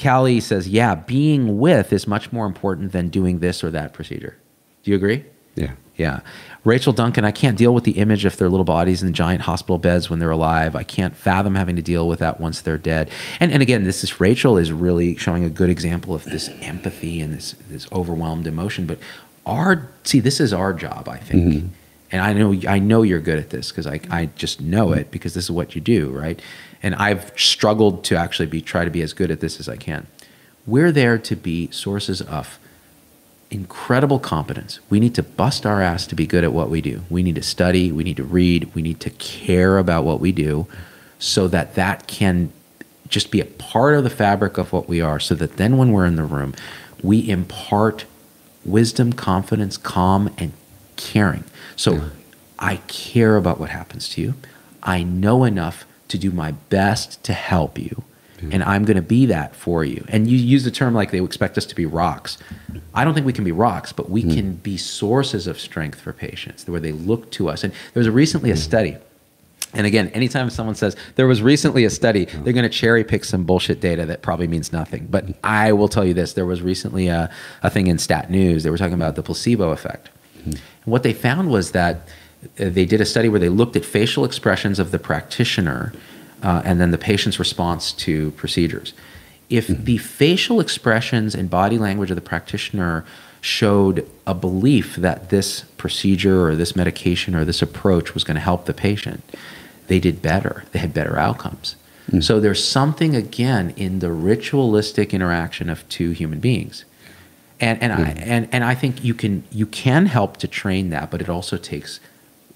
Callie says, "Yeah, being with is much more important than doing this or that procedure." Do you agree? Yeah. Yeah. Rachel Duncan, I can't deal with the image of their little bodies in giant hospital beds when they're alive. I can't fathom having to deal with that once they're dead. And and again, this is Rachel is really showing a good example of this empathy and this this overwhelmed emotion. But our see, this is our job, I think. Mm-hmm. And I know I know you're good at this because I, I just know it because this is what you do, right? And I've struggled to actually be try to be as good at this as I can. We're there to be sources of incredible competence. We need to bust our ass to be good at what we do. We need to study, we need to read, we need to care about what we do so that that can just be a part of the fabric of what we are so that then when we're in the room, we impart wisdom, confidence, calm and caring. So I care about what happens to you. I know enough to do my best to help you. and I'm going to be that for you. And you use the term like they expect us to be rocks. I don't think we can be rocks, but we hmm. can be sources of strength for patients where they look to us. And there was recently a hmm. study. And again, anytime someone says there was recently a study, they're going to cherry pick some bullshit data that probably means nothing. But hmm. I will tell you this: there was recently a, a thing in Stat News. They were talking about the placebo effect. And what they found was that uh, they did a study where they looked at facial expressions of the practitioner uh, and then the patient's response to procedures. If the facial expressions and body language of the practitioner showed a belief that this procedure or this medication or this approach was going to help the patient, they did better. They had better outcomes. So there's something again in the ritualistic interaction of two human beings. And and I and, and I think you can you can help to train that, but it also takes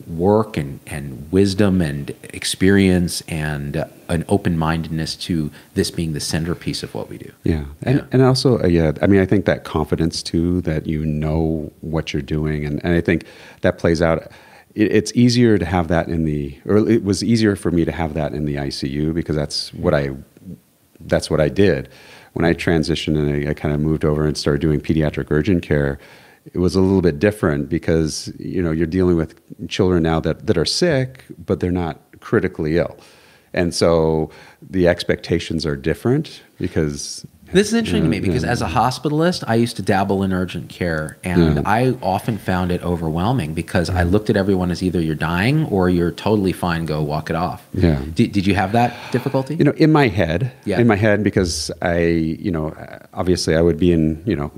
work and, and wisdom and experience and uh, an open mindedness to this being the centerpiece of what we do. Yeah, and Yeah. and also uh, yeah, I mean I think that confidence too that you know what you're doing, and and I think that plays out. It, it's easier to have that in the, or it was easier for me to have that in the ICU because that's what I, that's what I did. When I transitioned and I, I kind of moved over and started doing pediatric urgent care, it was a little bit different because you know you're dealing with children now that that are sick, but they're not critically ill. And so the expectations are different because This is interesting to me mm-hmm. because yeah. as a mm-hmm. hospitalist, I used to dabble in urgent care, and Yeah. I often found it overwhelming because I mm-hmm. looked at everyone as either you're dying or you're totally fine, go walk it off. Yeah. Did, did you have that difficulty? you know in my head Yeah. in my head because i you know obviously i would be in you know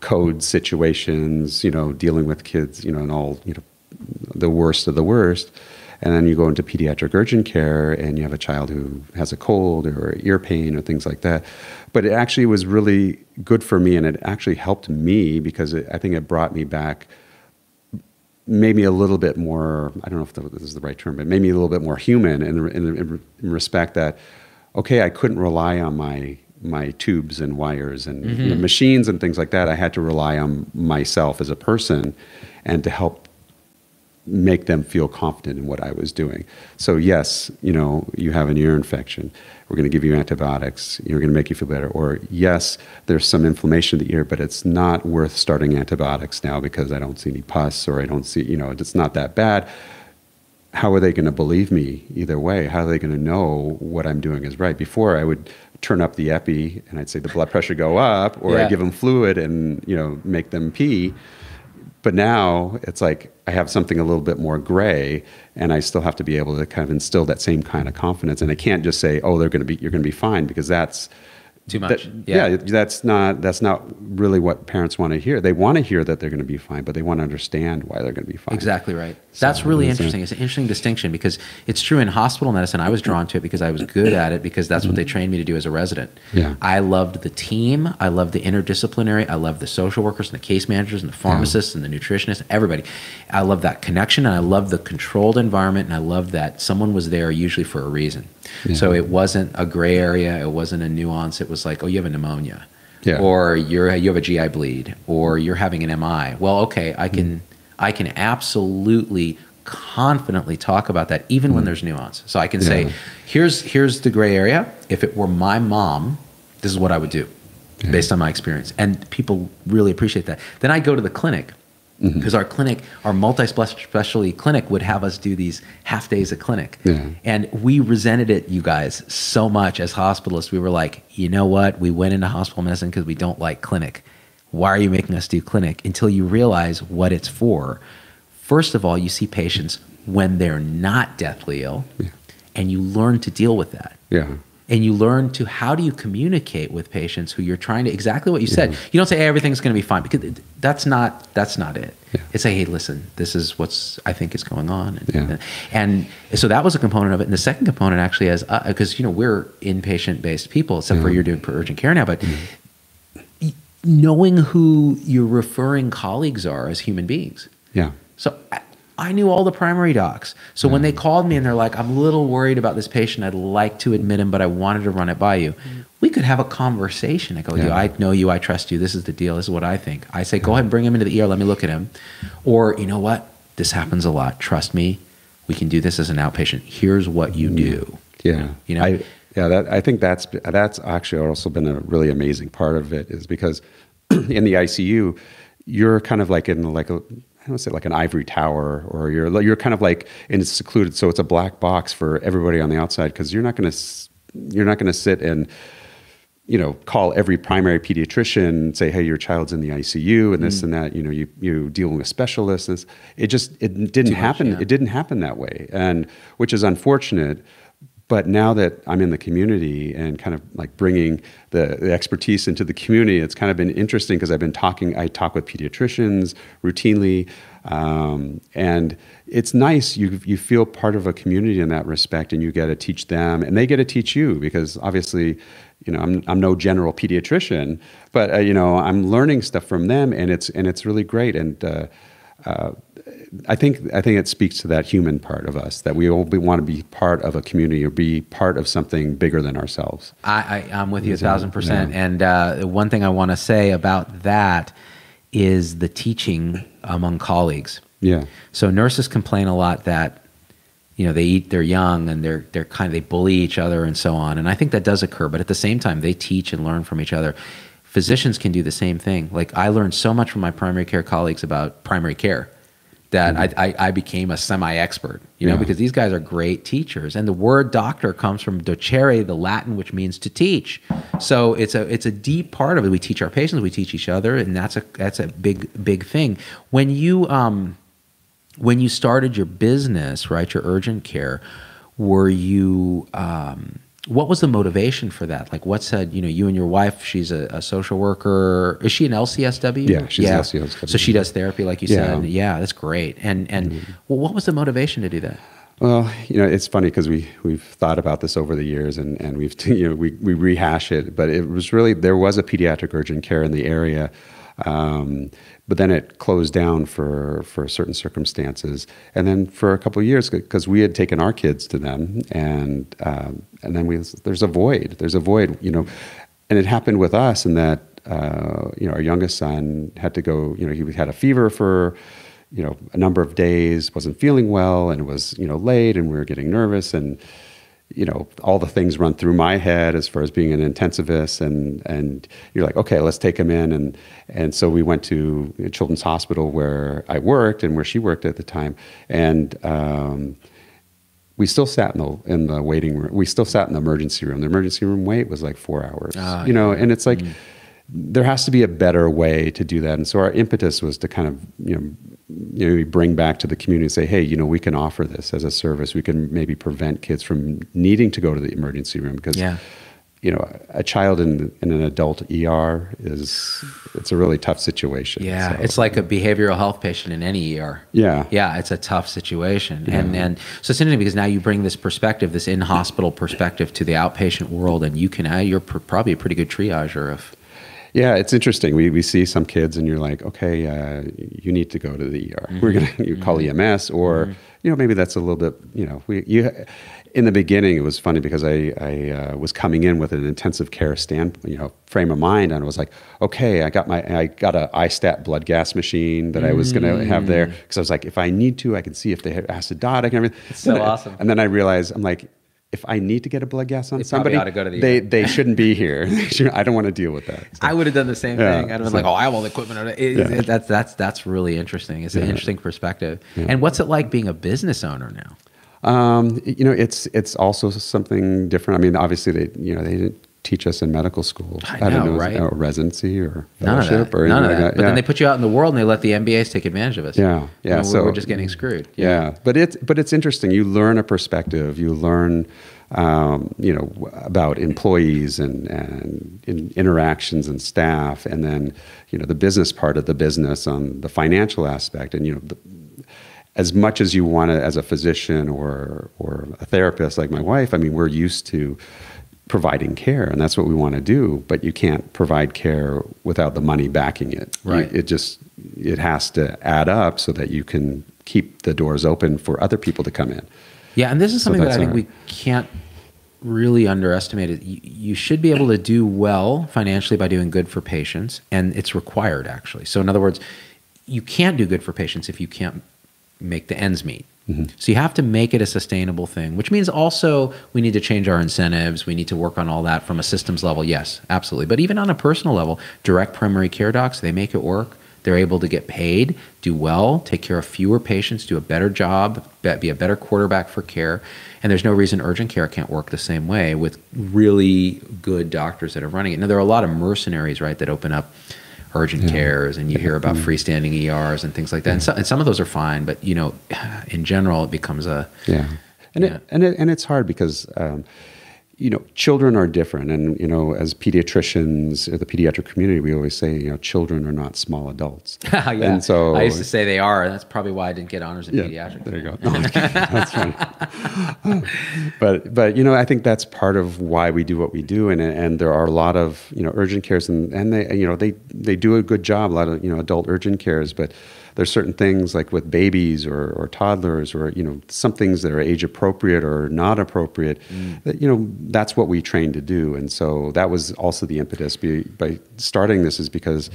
code situations you know dealing with kids you know and all you know the worst of the worst and then you go into pediatric urgent care and you have a child who has a cold or ear pain or things like that. But it actually was really good for me and it actually helped me because it, i think it brought me back made me a little bit more i don't know if this is the right term but made me a little bit more human in, the- in, in respect that okay i couldn't rely on my my tubes and wires and you know, machines and things like that. I had to rely on myself as a person and to help make them feel confident in what I was doing. So yes, you know, you have an ear infection. We're going to give you antibiotics. You're going to make you feel better. Or yes, there's some inflammation of the ear, but it's not worth starting antibiotics now because I don't see any pus or I don't see, you know, it's not that bad. How are they going to believe me either way? How are they going to know what I'm doing is right? Before I would turn up the epi and I'd say the blood pressure go up, or Yeah. I give them fluid and you know make them pee but now it's like I have something a little bit more gray, and I still have to be able to kind of instill that same kind of confidence. And I can't just say, "Oh, they're going to be, you're going to be fine," because that's Too much. that- Yeah. yeah. that's not that's not really what parents want to hear. They want to hear that they're going to be fine, but they want to understand why they're going to be fine. Exactly right. That's really that's it. interesting. It's an interesting distinction because it's true in hospital medicine. I was drawn to it because I was good at it because that's what they trained me to do as a resident. Yeah. I loved the team. I loved the interdisciplinary. I loved the social workers and the case managers and the pharmacists and the nutritionists, everybody. I love that connection and I love the controlled environment and I love that someone was there usually for a reason. So it wasn't a gray area. It wasn't a nuance. It was like, oh, you have a pneumonia. Yeah. Or you're you have a GI bleed, or you're having an MI. Well, okay, I can mm-hmm. I can absolutely confidently talk about that, even when mm-hmm. there's nuance. So I can Yeah. say, here's here's the gray area. If it were my mom, this is what I would do, based on my experience, and people really appreciate that. Then I go to the clinic. Mm-hmm. Because our clinic, our multi-specialty clinic, would have us do these half days of clinic, Yeah. and we resented it, you guys, so much as hospitalists. We were like, you know what? We went into hospital medicine because we don't like clinic. Why are you making us do clinic? Until you realize what it's for. First of all, you see patients when they're not deathly ill, and you learn to deal with that. Yeah. And you learn to how do you communicate with patients who you're trying to exactly what you said. Mm-hmm. You don't say hey, everything's going to be fine because that's not that's not it. Yeah. It's like hey, listen, this is what's I think is going on, and, Yeah. and so that was a component of it. And the second component actually is uh, because you know we're inpatient based people, except for you're doing per urgent care now, but mm-hmm. y- knowing who your referring colleagues are as human beings. Yeah. So I, knew all the primary docs. So when they called me and they're like, I'm a little worried about this patient, I'd like to admit him, but I wanted to run it by you. We could have a conversation. I go, Yeah. "Yo, I know you, I trust you. This is the deal. This is what I think. I say, go ahead and bring him into the ER. Let me look at him. Or, you know what? This happens a lot. Trust me. We can do this as an outpatient. Here's what you do. Yeah. You know? I, Yeah, that I think that's that's actually also been a really amazing part of it is because in the ICU, you're kind of like in like a I don't say like an ivory tower, or you're you're kind of like in a secluded. So it's a black box for everybody on the outside because you're not going to you're not going to sit and you know call every primary pediatrician and say hey your child's in the icu and this mm. and that you know you you dealing with specialists it just it didn't Too happen much, yeah. it didn't happen that way and which is unfortunate but now that I'm in the community and kind of like bringing the, the expertise into the community, it's kind of been interesting because I've been talking. I talk with pediatricians routinely, um, and it's nice. You you feel part of a community in that respect, and you get to teach them, and they get to teach you because obviously, you know, I'm I'm no general pediatrician, but uh, you know, I'm learning stuff from them, and it's and it's really great. And uh, uh, I think I think it speaks to that human part of us that we all we want to be part of a community or be part of something bigger than ourselves. I, I am with you a thousand percent. Yeah. And uh, one thing I want to say about that is the teaching among colleagues. Yeah. So nurses complain a lot that you know they eat they're young and they're they're kind of they bully each other and so on. And I think that does occur, but at the same time they teach and learn from each other. Physicians can do the same thing. Like I learned so much from my primary care colleagues about primary care that mm-hmm. I, I, I, became a semi-expert, you know, yeah. because these guys are great teachers. And the word doctor comes from docere, the Latin, which means to teach. So it's a it's a deep part of it. We teach our patients, we teach each other, and that's a that's a big big thing. When you um, when you started your business, right, your urgent care, were you um, what was the motivation for that? Like, what said, you know, you and your wife, she's a, a social worker. Is she an LCSW? Yeah, she's yeah. LCSW. So she does therapy, like you yeah. said. Yeah, that's great. And and mm-hmm. well, what was the motivation to do that? Well, you know, it's funny because we we've thought about this over the years, and and we've you know we we rehash it, but it was really there was a pediatric urgent care in the area. Um, but then it closed down for for certain circumstances, and then for a couple of years because we had taken our kids to them, and um, and then we there's a void, there's a void, you know, and it happened with us in that uh, you know our youngest son had to go, you know, he had a fever for you know a number of days, wasn't feeling well, and it was you know late, and we were getting nervous. And you know all the things run through my head as far as being an intensivist and and you're like okay let's take him in. And and so we went to children's hospital where i worked and where she worked at the time. And um, we still sat in the in the waiting room. We still sat in the emergency room. The emergency room wait was like four hours ah, you know yeah. and it's like mm there has to be a better way to do that. And so our impetus was to kind of, you know, you know, bring back to the community and say, hey, you know, we can offer this as a service. We can maybe prevent kids from needing to go to the emergency room because, yeah. you know, a child in, in an adult ER is it's a really tough situation. Yeah, so. it's like a behavioral health patient in any ER. Yeah, yeah, it's a tough situation, yeah. and and so it's interesting because now you bring this perspective, this in hospital perspective, to the outpatient world, and you can you're pr- probably a pretty good triager of yeah, it's interesting. We, we see some kids, and you're like, okay, uh, you need to go to the ER. Mm-hmm. We're gonna you call mm-hmm. EMS, or mm-hmm. you know maybe that's a little bit you know we you. In the beginning, it was funny because I, I uh, was coming in with an intensive care stand, you know, frame of mind, and I was like, okay, I got my, I got a iStat blood gas machine that mm. I was going to have there because mm. I was like, if I need to, I can see if they have acidotic and everything. It's so awesome. and then I realized, I'm like, if I need to get a blood gas on they somebody, the they they shouldn't be here. I don't want to deal with that. So. I would have done the same yeah, thing. I'd have been so, like, "Oh, I have all the equipment." It, yeah. it, that's that's that's really interesting. It's an interesting perspective. And what's it like being a business owner now? Um, you know, it's it's also something different. I mean, obviously, they you know they didn't teach us in medical school. I, know, I don't know, right? Or residency or fellowship or None of that. Like that. But yeah. then they put you out in the world and they let the MBAs take advantage of us. Yeah, yeah. You know, so we're just getting screwed. Yeah. yeah, but it's but it's interesting. You learn a perspective. You learn. Um, you know about employees and, and in interactions and staff, and then you know the business part of the business on the financial aspect, and you know the, as much as you want to as a physician or or a therapist like my wife. I mean, we're used to providing care and that's what we want to do but you can't provide care without the money backing it. Right. you, it just it has to add up so that you can keep the doors open for other people to come in. Yeah and this is something so that i think our, we can't really underestimate it. You, you should be able to do well financially by doing good for patients and it's required actually. So in other words you can't do good for patients if you can't make the ends meet So you have to make it a sustainable thing, which means also we need to change our incentives. We need to work on all that from a systems level. Yes, absolutely. But even on a personal level, direct primary care docs, they make it work. They're able to get paid, do well, take care of fewer patients, do a better job, be a better quarterback for care. And there's no reason urgent care can't work the same way with really good doctors that are running it. Now, there are a lot of mercenaries, right, that open up urgent cares and you hear about freestanding ERs and things like that. And, so, and some of those are fine, but you know, in general, it becomes a Yeah, and Yeah. It, and it, and it's hard because um, you know children are different, and you know as pediatricians, uh, the pediatric community, we always say you know children are not small adults. yeah. And so I used to say they are, and that's probably why I didn't get honors in yeah, pediatrics. there you go. No, that's funny. but but you know I think that's part of why we do what we do, and and there are a lot of you know urgent cares, and and they you know they they do a good job, a lot of you know adult urgent cares, but there's certain things like with babies or, or toddlers or you know some things that are age appropriate or not appropriate mm. that you know that's what we train to do. And so that was also the impetus be, by starting this is because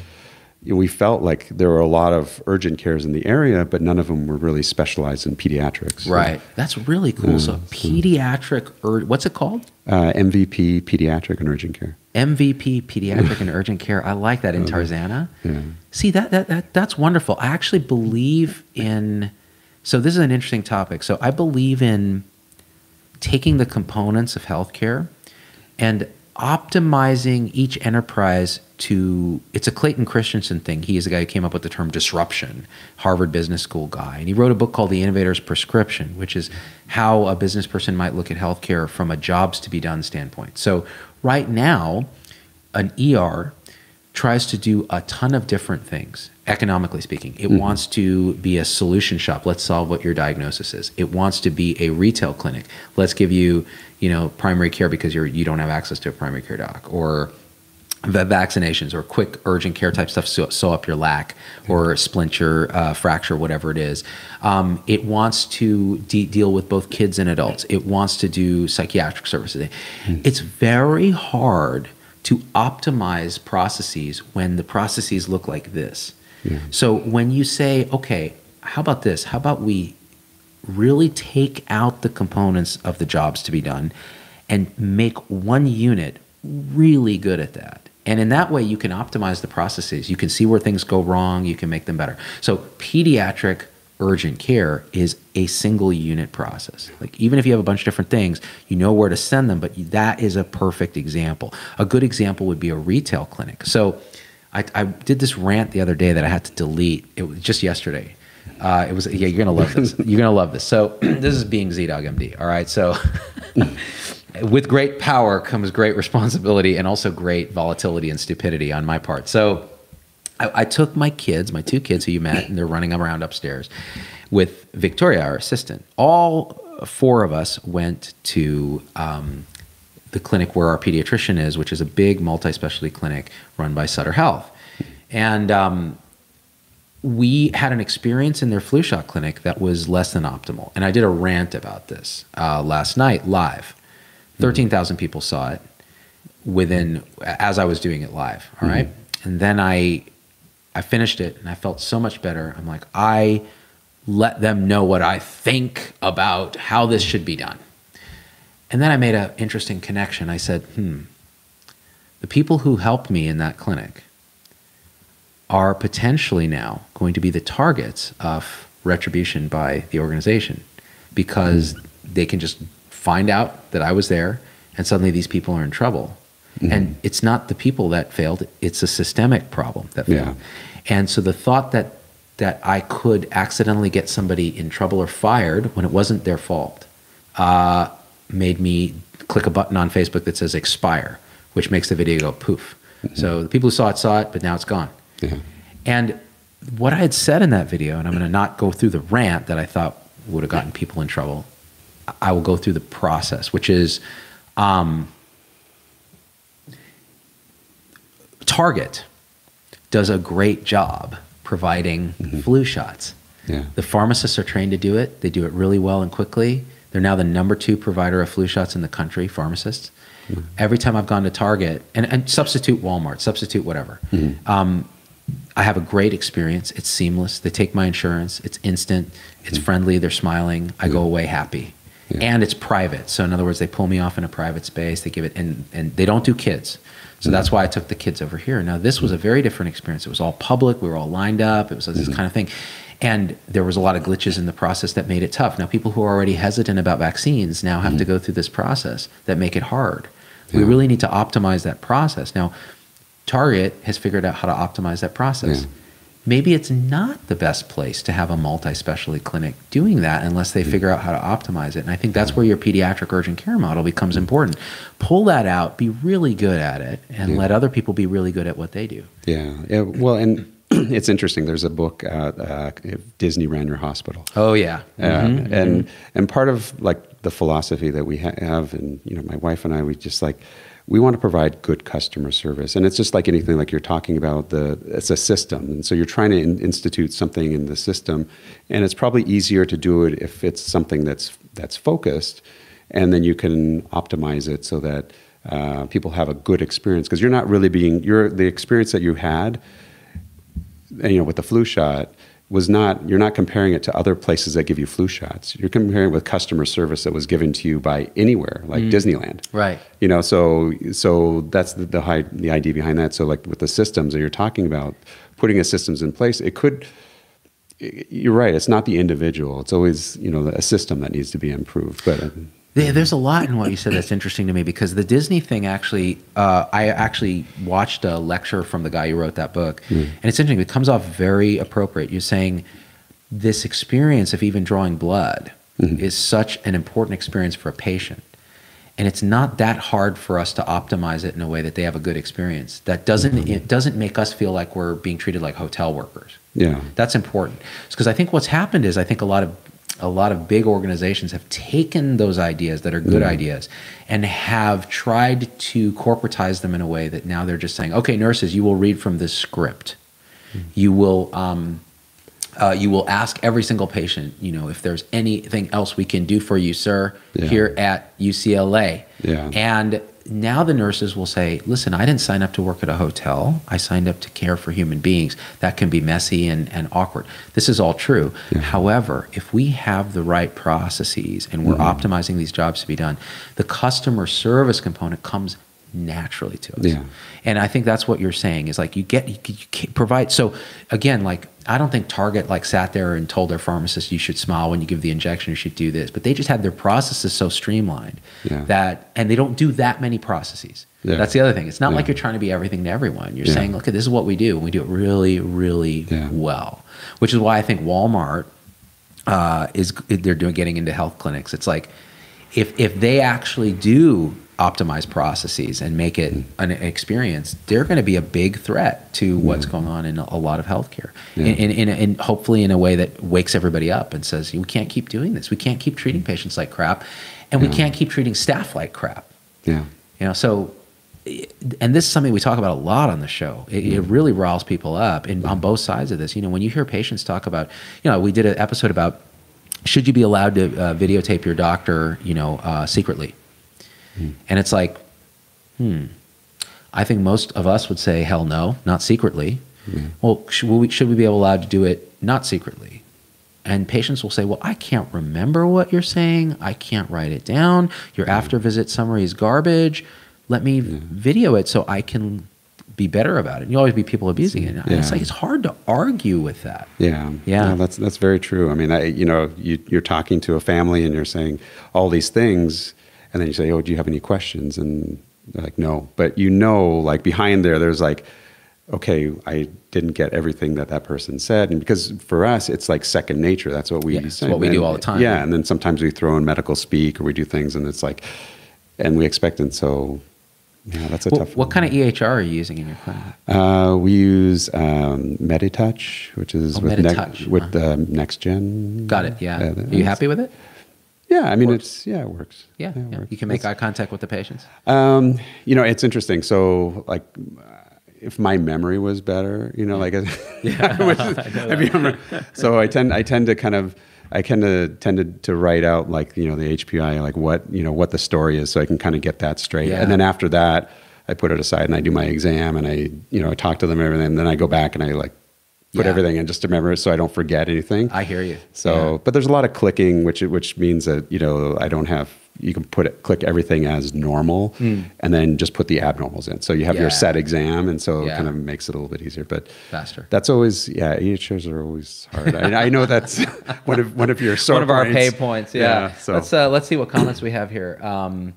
we felt like there were a lot of urgent cares in the area but none of them were really specialized in pediatrics Right. That's really cool. so pediatric, ur- what's it called? uh, mvp pediatric and urgent care MVP, pediatric and urgent care. I like that in Tarzana. Yeah. See that, that that that's wonderful. I actually believe in. So this is an interesting topic. So I believe in taking the components of healthcare and optimizing each enterprise to it's a Clayton Christensen thing. He is the guy who came up with the term disruption, Harvard Business School guy. And he wrote a book called The Innovator's Prescription, which is how a business person might look at healthcare from a jobs to be done standpoint. So right now, an ER tries to do a ton of different things, economically speaking. It wants to be a solution shop. Let's solve what your diagnosis is. It wants to be a retail clinic. Let's give you, you know, primary care because you're you don't have access to a primary care doc or va- vaccinations or quick urgent care type stuff sew, sew up your lac or splint your uh, fracture whatever it is. Um, it wants to de- deal with both kids and adults. It wants to do psychiatric services. It's very hard to optimize processes when the processes look like this. So when you say okay how about this? How about we really take out the components of the jobs to be done and make one unit really good at that. And in that way, you can optimize the processes. You can see where things go wrong, you can make them better. So, pediatric urgent care is a single unit process. Like, even if you have a bunch of different things, you know where to send them, but that is a perfect example. A good example would be a retail clinic. So, I, I did this rant the other day that I had to delete. It was just yesterday. Uh, it was yeah. You're gonna love this. You're gonna love this. So this is being ZDoggMD. All right. So with great power comes great responsibility and also great volatility and stupidity on my part. So I, I took my kids, my two kids who you met, and they're running around upstairs with Victoria, our assistant. All four of us went to um, the clinic where our pediatrician is, which is a big multi-specialty clinic run by Sutter Health, and um, we had an experience in their flu shot clinic that was less than optimal. And I did a rant about this uh, last night live. 13,000 people saw it within, as I was doing it live. All right. And then I, I finished it and I felt so much better. I'm like, I let them know what I think about how this should be done. And then I made an interesting connection. I said, hmm, the people who helped me in that clinic are potentially now going to be the targets of retribution by the organization because they can just find out that I was there and suddenly these people are in trouble. And it's not the people that failed, it's a systemic problem that failed. Yeah. And so the thought that that I could accidentally get somebody in trouble or fired when it wasn't their fault uh, made me click a button on Facebook that says expire, which makes the video go poof. So the people who saw it saw it, but now it's gone. Yeah. And what I had said in that video, and I'm going to not go through the rant that I thought would have gotten people in trouble. I will go through the process, which is um, Target does a great job providing mm-hmm. flu shots. Yeah. The pharmacists are trained to do it. They do it really well and quickly. They're now the number two provider of flu shots in the country, pharmacists. Mm-hmm. Every time I've gone to Target, and, and substitute Walmart, substitute whatever, mm-hmm. um, I have a great experience. It's seamless. They take my insurance. It's instant. It's friendly. They're smiling. I go away happy. And it's private. So in other words, they pull me off in a private space. They give it and and they don't do kids. So mm-hmm. that's why I took the kids over here. Now this was a very different experience. It was all public. We were all lined up. It was this mm-hmm. kind of thing. And there was a lot of glitches in the process that made it tough. Now people who are already hesitant about vaccines now have to mm-hmm. go through this process that make it hard. We really need to optimize that process. Now Target has figured out how to optimize that process. Yeah. Maybe it's not the best place to have a multi specialty clinic doing that unless they figure out how to optimize it. And I think that's where your pediatric urgent care model becomes important. Pull that out, be really good at it, and let other people be really good at what they do. Yeah. yeah well, and it's interesting. There's a book out, uh, Disney ran your hospital. Oh, yeah. Uh, and and part of like the philosophy that we ha- have, and you know, my wife and I, we just like we want to provide good customer service, and it's just like anything like you're talking about. The it's a system, and so you're trying to in- institute something in the system, and it's probably easier to do it if it's something that's that's focused, and then you can optimize it so that uh, people have a good experience because you're not really being you're the experience that you had you know, with the flu shot was not you're not comparing it to other places that give you flu shots. You're comparing it with customer service that was given to you by anywhere, like Disneyland. Right. You know, so so that's the the, high, the idea behind that. So like with the systems that you're talking about, putting a systems in place, it could. You're right. It's not the individual. It's always you know a system that needs to be improved. But uh, Yeah, there's a lot in what you said that's interesting to me because the Disney thing actually, uh, I actually watched a lecture from the guy who wrote that book, hmm. and it's interesting. It comes off very appropriate. You're saying this experience of even drawing blood hmm. is such an important experience for a patient, and it's not that hard for us to optimize it in a way that they have a good experience. That doesn't mm-hmm. it doesn't make us feel like we're being treated like hotel workers. yeah, That's important because I think what's happened is I think a lot of a lot of big organizations have taken those ideas that are good ideas and have tried to corporatize them in a way that now they're just saying, okay, nurses, you will read from this script. You will um, uh, you will ask every single patient, you know, if there's anything else we can do for you, sir, Yeah. here at UCLA. Yeah. And now the nurses will say, listen, I didn't sign up to work at a hotel. I signed up to care for human beings. That can be messy and, and awkward. This is all true. However, if we have the right processes and we're Mm-hmm. optimizing these jobs to be done, the customer service component comes naturally to us. Yeah. And I think that's what you're saying is like you get you, you provide. So again, like I don't think Target like sat there and told their pharmacist you should smile when you give the injection, you should do this. But they just had their processes so streamlined Yeah. that, and they don't do that many processes. Yeah. That's the other thing. It's not like you're trying to be everything to everyone. You're Yeah. saying, look, this is what we do, and we do it really, really Yeah. well. Which is why I think Walmart uh, is they're doing getting into health clinics. It's like if if they actually do optimize processes and make it an experience, they're going to be a big threat to what's going on in a lot of healthcare, Yeah. in, in, in, in hopefully in a way that wakes everybody up and says we can't keep doing this. We can't keep treating patients like crap, and we can't keep treating staff like crap. yeah, You know, so and this is something we talk about a lot on the show. It, it really riles people up in, on both sides of this. You know, when you hear patients talk about, you know, we did an episode about should you be allowed to uh, videotape your doctor, you know, uh, secretly, and it's like, hmm. I think most of us would say, hell no, not secretly. Well, should we, should we be allowed to do it not secretly? And patients will say, Well, I can't remember what you're saying. I can't write it down. Your after visit summary is garbage. Let me video it so I can be better about it. And you always be people abusing it. And It's like it's hard to argue with that. Yeah, Yeah. that's that's very true. I mean, I, you know, you, you're talking to a family and you're saying all these things, and then you say, "Oh, do you have any questions?" And they're like, "No," but you know, like behind there, there's like, "Okay, I didn't get everything that that person said," and because for us, it's like second nature. That's what we Yeah, say. what we do all the time. Yeah, and then sometimes we throw in medical speak or we do things, and it's like, and we expect it. So, yeah, that's a What, tough. what one. kind of EHR are you using in your clinic? Uh, we use um, Meditouch, which is Oh, with, Meditouch, with huh. uh, NextGen. Got it. Yeah. Uh, Are you happy with it? Yeah, I mean, Works. it's yeah, it works. Yeah. it yeah. works. You can make It's- eye contact with the patients. Um, you know, it's interesting. So, like, uh, if my memory was better, you know, like, yeah, have you ever, so I tend, I tend to kind of, I kind of tended to write out like, you know, the HPI, like what, you know, what the story is, so I can kind of get that straight. Yeah. And then after that, I put it aside and I do my exam and I, you know, I talk to them and everything. And then I go back and I like put Yeah. everything in just to remember it so I don't forget anything. I hear you. So, Yeah. but there's a lot of clicking, which which means that you know I don't have. You can put it, click everything as normal, and then just put the abnormals in. So you have your Hmm. Set exam, and so Yeah. it kind of makes it a little bit easier. But Faster. That's always yeah. EHRs are always hard. I, I know that's one of one of your one of our points. pay points. Yeah. so Let's uh, let's see what comments we have here. Um,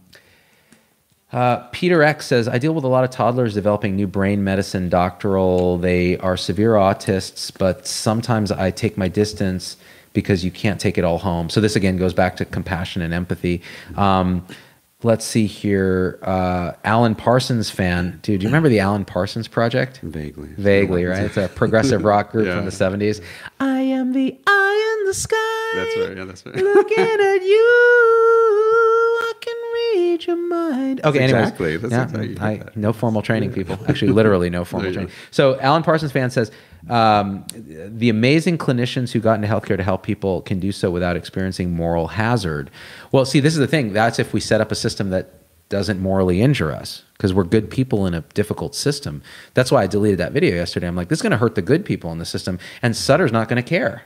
uh, Peter X says, I deal with a lot of toddlers developing new brain medicine doctoral. They are severe autists, but sometimes I take my distance because you can't take it all home. So this again goes back to compassion and empathy. Um, let's see here. Uh, Alan Parsons fan. Dude, do you remember the Alan Parsons Project? Vaguely. Vaguely, right? It's a progressive rock group Yeah. from the 70s. I am the eye in the sky. That's right. Yeah, that's right. Looking at you, read your mind. Okay, anyways. exactly- that's Yeah, exactly- I, no formal training, people. Actually, literally no formal training. So, Alan Parsons fan says, um, the amazing clinicians who got into healthcare to help people can do so without experiencing moral hazard. Well, see, this is the thing. That's if we set up a system that doesn't morally injure us because we're good people in a difficult system. That's why I deleted that video yesterday. I'm like, this is going to hurt the good people in the system, and Sutter's not going to care.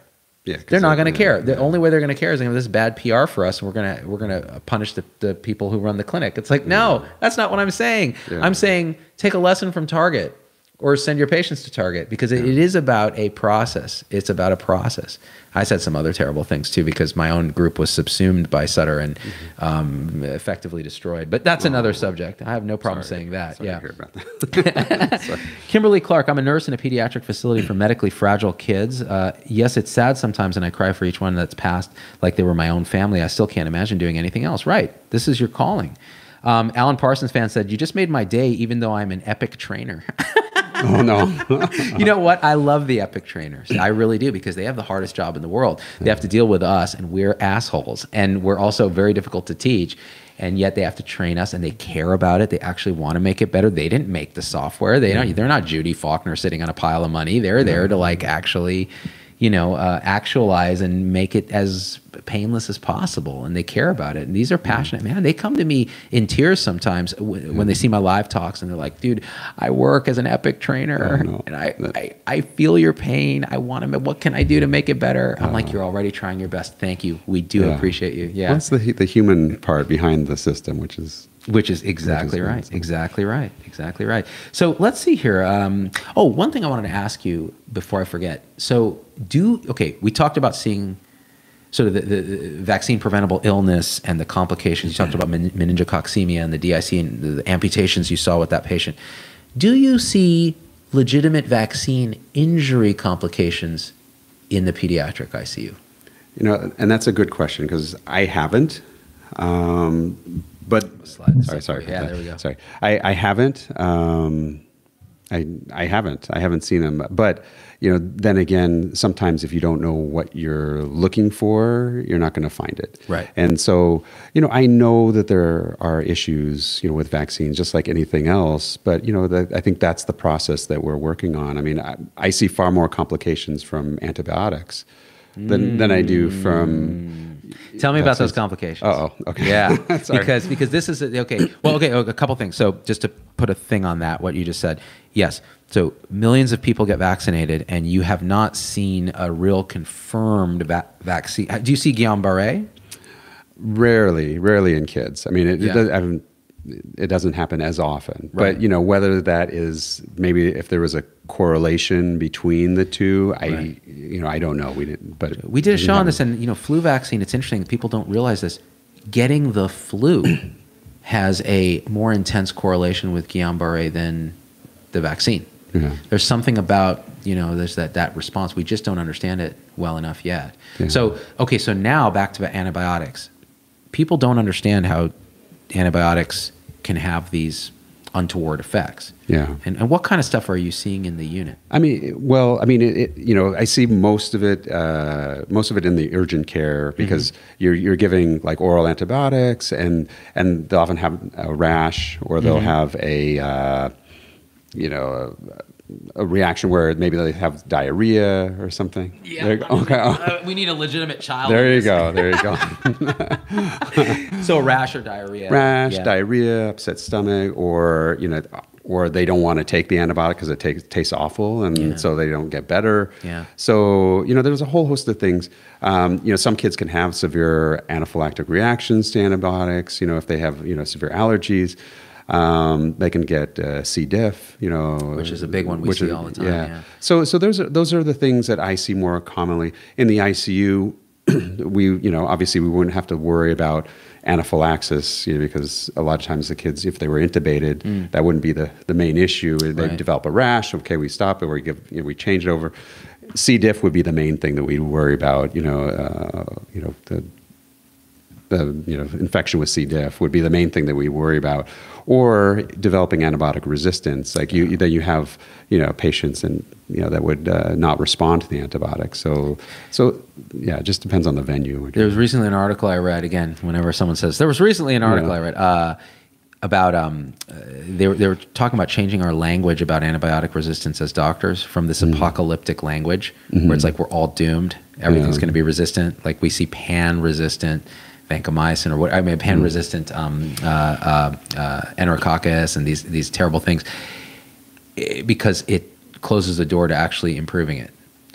Yeah, They're not going to care. The only way they're going to care is if this is bad PR for us, and we're going to we're going to punish the, the people who run the clinic. It's like, no, that's not what I'm saying. Yeah. I'm saying take a lesson from Target or send your patients to Target because it, it is about a process. It's about a process. I said some other terrible things too because my own group was subsumed by Sutter and Mm-hmm. um, effectively destroyed. But that's another subject. I have no problem Sorry. saying that. Sorry yeah. to hear about that. Kimberly Clark, I'm a nurse in a pediatric facility for medically fragile kids. Uh, yes, it's sad sometimes, and I cry for each one that's passed like they were my own family. I still can't imagine doing anything else. Right. This is your calling. Um, Alan Parsons fan said, You just made my day, even though I'm an epic trainer. oh no. you know what? I love the epic trainers. I really do because they have the hardest job in the world. They have to deal with us, and we're assholes. And we're also very difficult to teach. And yet they have to train us, and they care about it. They actually want to make it better. They didn't make the software. They don't. They're not Judy Faulkner sitting on a pile of money. They're there to like actually, you know, uh, actualize and make it as painless as possible. And they care about it. And these are passionate man. They come to me in tears sometimes w- when they see my live talks, and they're like, "Dude, I work as an epic trainer, and I, I I feel your pain. I want to. What can I do to make it better? I'm like, you're already trying your best. Thank you. We do. Yeah. appreciate you. Yeah. What's the the human part behind the system, which is Which is exactly Which is right. Exactly right. Exactly right. So let's see here. Um, oh, one thing I wanted to ask you before I forget. So do okay. We talked about seeing sort of the, the, the vaccine preventable illness and the complications. You talked about men- meningococcemia and the DIC and the, the amputations you saw with that patient. Do you see legitimate vaccine injury complications in the pediatric ICU? you know, and that's a good question because I haven't. Um, but sorry, sorry, Yeah, there we go. Sorry, I, I haven't. Um, I I haven't. I haven't seen them. But you know, then again, sometimes if you don't know what you're looking for, you're not going to find it. Right. And so, you know, I know that there are issues, you know, with vaccines, just like anything else. But you know, the, I think that's the process that we're working on. I mean, I, I see far more complications from antibiotics than than I do from. Tell me about those complications. Uh-oh, okay. Yeah, because because this is a, okay. Well, okay, oh, a couple things. So just to put a thing on that, what you just said. Yes. So millions of people get vaccinated, and you have not seen a real confirmed va- vaccine. Do you see Guillain-Barré? Rarely, rarely in kids. I mean, it, Yeah. it, does, I mean, it doesn't happen as often. Right. But you know, whether that is maybe if there was a correlation between the two, I Right. you know I don't know. We didn't. But We did a show on this, and you know, flu vaccine. It's interesting. People don't realize this. Getting the flu has a more intense correlation with Guillain-Barré than the vaccine. Yeah. There's something about you know there's that that response. We just don't understand it well enough yet. Yeah. So okay, so now back to antibiotics. People don't understand how antibiotics can have these untoward effects. Yeah. And, and what kind of stuff are you seeing in the unit? I mean, well, I mean, it, it, you know, I see most of it, uh, most of it in the urgent care because you're you're giving like oral antibiotics, and and they'll often have a rash, or they'll have a, uh, you know, a, a reaction where maybe they have diarrhea or something. There you go. Okay. we need a legitimate child. There you go. There you go. So rash or diarrhea. Rash, Yeah. diarrhea, upset stomach, or you know, or they don't want to take the antibiotic because it takes, tastes awful, and Yeah. so they don't get better. Yeah. So you know, there's a whole host of things. Um, you know, some kids can have severe anaphylactic reactions to antibiotics. You know, if they have you know severe allergies. Um, they can get uh, C. diff, you know, Which is a big one we see is- all the time, yeah. So, so those are those are the things that I see more commonly in the ICU. we, you know, obviously we wouldn't have to worry about anaphylaxis, you know, because a lot of times the kids, if they were intubated, that wouldn't be the, the main issue. They Mm. Right. develop a rash. Okay, we stop it. We give, you know, we change it over. C. diff would be the main thing that we worry about. You know, uh, you know the the you know infection with C. diff would be the main thing that we worry about, or developing antibiotic resistance, like you that you have you know patients and you know that would uh, not respond to the antibiotics. So so yeah, it just depends on the venue. There was recently an article I read. Again, whenever someone says there was recently an article Yeah. I read uh, about um, they were they were talking about changing our language about antibiotic resistance as doctors from this apocalyptic language where it's like we're all doomed. Everything's Yeah. going to be resistant. Like we see pan resistant vancomycin or what I mean pan resistant um, uh, uh, uh, enterococcus and these these terrible things eh, because it closes the door to actually improving it.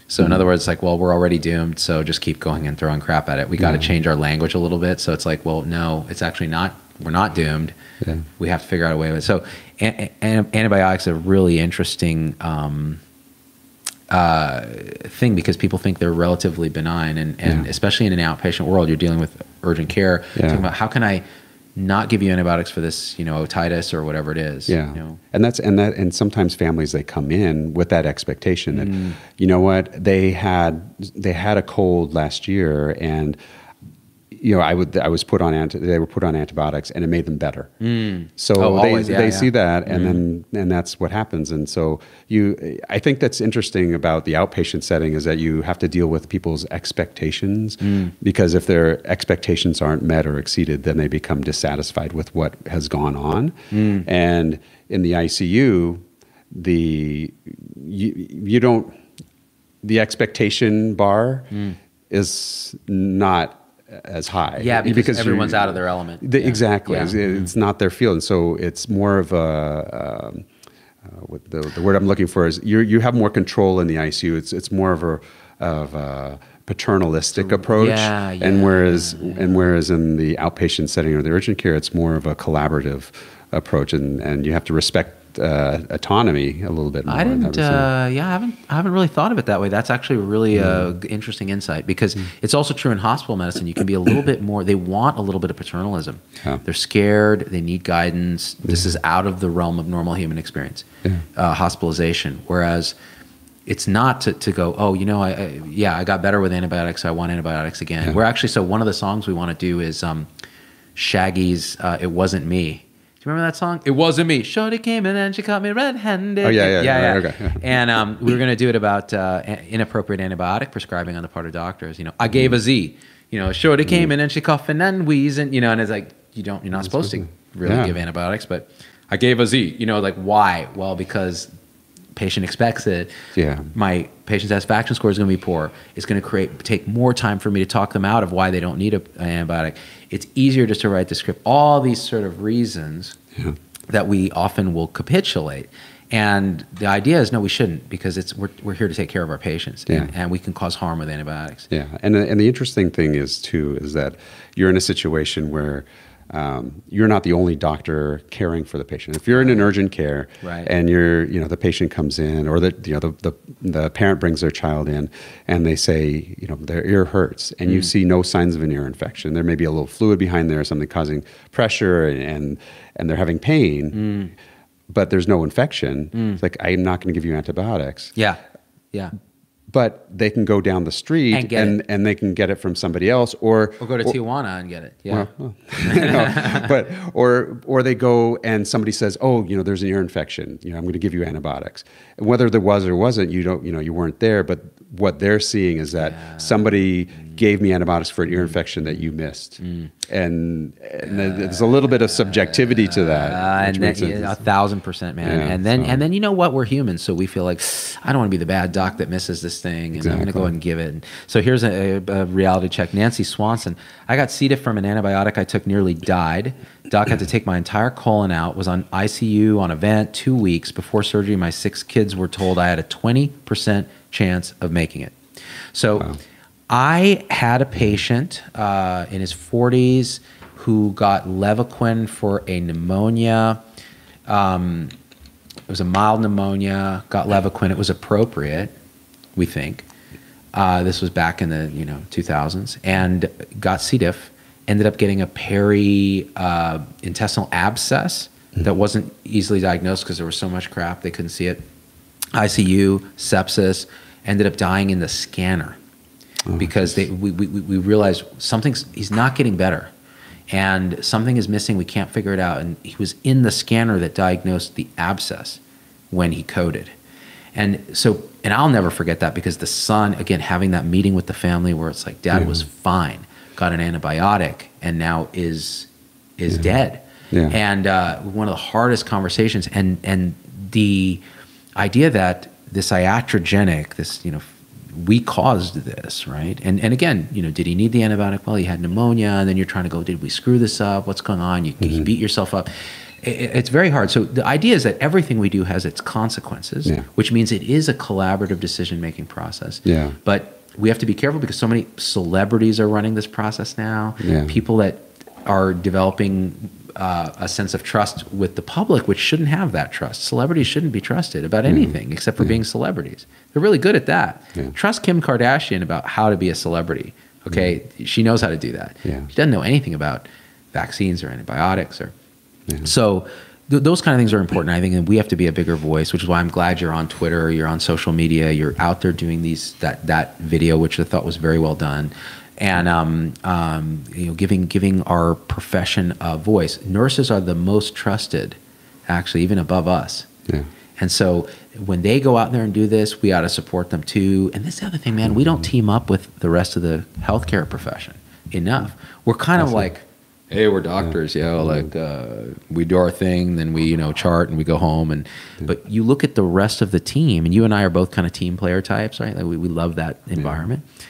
So in other words, it's like, well, we're already doomed, so just keep going and throwing crap at it. We got to change our language a little bit. So it's like, well, no, it's actually not. We're not doomed. Yeah. We have to figure out a way of it. So an- an- antibiotics are really interesting um, uh, thing because people think they're relatively benign, and, and Yeah. especially in an outpatient world, you're dealing with urgent care. Yeah. Talking about how can I not give you antibiotics for this, you know, otitis or whatever it is. Yeah, You know? and that's and that and sometimes families they come in with that expectation that Mm. you know what they had they had a cold last year and you know I would I was put on anti, they were put on antibiotics and it made them better. Hmm. So Oh, they yeah, they yeah. see that and hmm. then and that's what happens. And so you I think that's interesting about the outpatient setting is that you have to deal with people's expectations hmm. because if their expectations aren't met or exceeded then they become dissatisfied with what has gone on. And in the ICU the you, you don't the expectation bar is not as high. Yeah, because, you- everyone's out of their element. the- Yeah. Exactly, Yeah. it's, it's not their field, and so it's more of a. Um, uh, what the, the word I'm looking for is you you have more control in the ICU. It's it's more of a of a paternalistic approach, yeah, and yeah, whereas and whereas in the outpatient setting or the urgent care, it's more of a collaborative approach, and and you have to respect uh, autonomy a little bit more. I didn't. Uh, yeah, I haven't. I haven't really thought of it that way. That's actually a really uh, interesting insight because it's also true in hospital medicine. You can be a little bit more. They want a little bit of paternalism. Yeah. They're scared. They need guidance. This is out of the realm of normal human experience. Yeah. Uh, hospitalization, whereas. It's not to, to go, oh, you know, I, I yeah, I got better with antibiotics. So I want antibiotics again. Yeah. We're actually so one of the songs we want to do is um, Shaggy's uh, "It Wasn't Me." Do you remember that song? It wasn't me. Shorty came in and she caught me red-handed. Oh, yeah, yeah, yeah. right, okay. and um, we were going to do it about uh, inappropriate antibiotic prescribing on the part of doctors. You know, I gave a Z. You know, Shorty came in and she coughing and wheezing. You know, and it's like you don't, you're not supposed to really Yeah. give antibiotics, but I gave a Z. You know, like why? Well, because patient expects it. Yeah. My patient satisfaction score is going to be poor. It's going to create take more time for me to talk them out of why they don't need a, an antibiotic. It's easier just to write the script. All these sort of reasons Yeah. that we often will capitulate. And the idea is no, we shouldn't because it's we're, we're here to take care of our patients, and, Yeah. and we can cause harm with antibiotics. Yeah, and and the interesting thing is too is that you're in a situation where um, you're not the only doctor caring for the patient. If you're in an urgent care, Right. and you're you know the patient comes in or the you know the, the the parent brings their child in and they say you know their ear hurts and you mm. see no signs of an ear infection. There may be a little fluid behind there, or something causing pressure, and and, and they're having pain. Mm. But there's no infection. Mm. It's like I'm not going to give you antibiotics Yeah, yeah. But they can go down the street And and, and they can get it from somebody else or Or go to Tijuana and get it. Yeah. well, you know, but or or they go and somebody says oh you know there's an ear infection you know i'm going to give you antibiotics whether there was or wasn't you don't you know you weren't there but what they're seeing is that somebody gave me antibiotics for an ear infection that you missed, mm. and, and there's a little bit of subjectivity to that. Uh, and then, yeah, a thousand percent, man. Yeah, and then so. and then you know what? We're humans, so we feel like I don't want to be the bad doc that misses this thing, and exactly. I'm going to go ahead and give it. And so here's a, a, reality check. Nancy Swanson, I got C. diff from an antibiotic I took, nearly died. Doc had to take my entire colon out. Was on ICU on a vent two weeks before surgery. My six kids were told I had a 20 percent chance of making it. So. Wow I had a patient uh, in his 40s who got Levaquin for a pneumonia. Um, it was a mild pneumonia. Got Levaquin. It was appropriate, we think. Uh, this was back in the you know 2000s, and got C. diff. Ended up getting a peri uh, intestinal abscess mm-hmm. that wasn't easily diagnosed because there was so much crap they couldn't see it. ICU, sepsis. Ended up dying in the scanner oh, because they, we, we, we realized something's he's not getting better and something is missing we can't figure it out and he was in the scanner that diagnosed the abscess when he coded and so and i'll never forget that because the son again having that meeting with the family where it's like dad yeah. was fine got an antibiotic and now is is yeah. dead yeah. and uh, one of the hardest conversations and and the idea that this iatrogenic this you know we caused this, right? And and again, you know, did he need the antibiotic? Well, he had pneumonia, and then you're trying to go, did we screw this up? What's going on? You, mm-hmm. you beat yourself up. It, it's very hard. So the idea is that everything we do has its consequences, yeah. which means it is a collaborative decision making process. Yeah. But we have to be careful because so many celebrities are running this process now. Yeah. People that are developing uh, a sense of trust with the public, which shouldn't have that trust. Celebrities shouldn't be trusted about anything mm. except for yeah. being celebrities. They're really good at that. Yeah. Trust Kim Kardashian about how to be a celebrity. Okay, mm. she knows how to do that. Yeah. She doesn't know anything about vaccines or antibiotics or so. Th- those kind of things are important. I think and we have to be a bigger voice, which is why I'm glad you're on Twitter, you're on social media, you're out there doing these that that video, which I thought was very well done and um, um, you know, giving giving our profession a voice. Nurses are the most trusted, actually, even above us. Yeah. And so when they go out there and do this, we ought to support them too. And this the other thing, man, we don't team up with the rest of the healthcare profession enough. We're kind That's of like, hey, we're doctors, yeah. You know, like uh, we do our thing, then we you know chart and we go home. And but you look at the rest of the team, and you and I are both kind of team player types, right? Like we, we love that environment. Yeah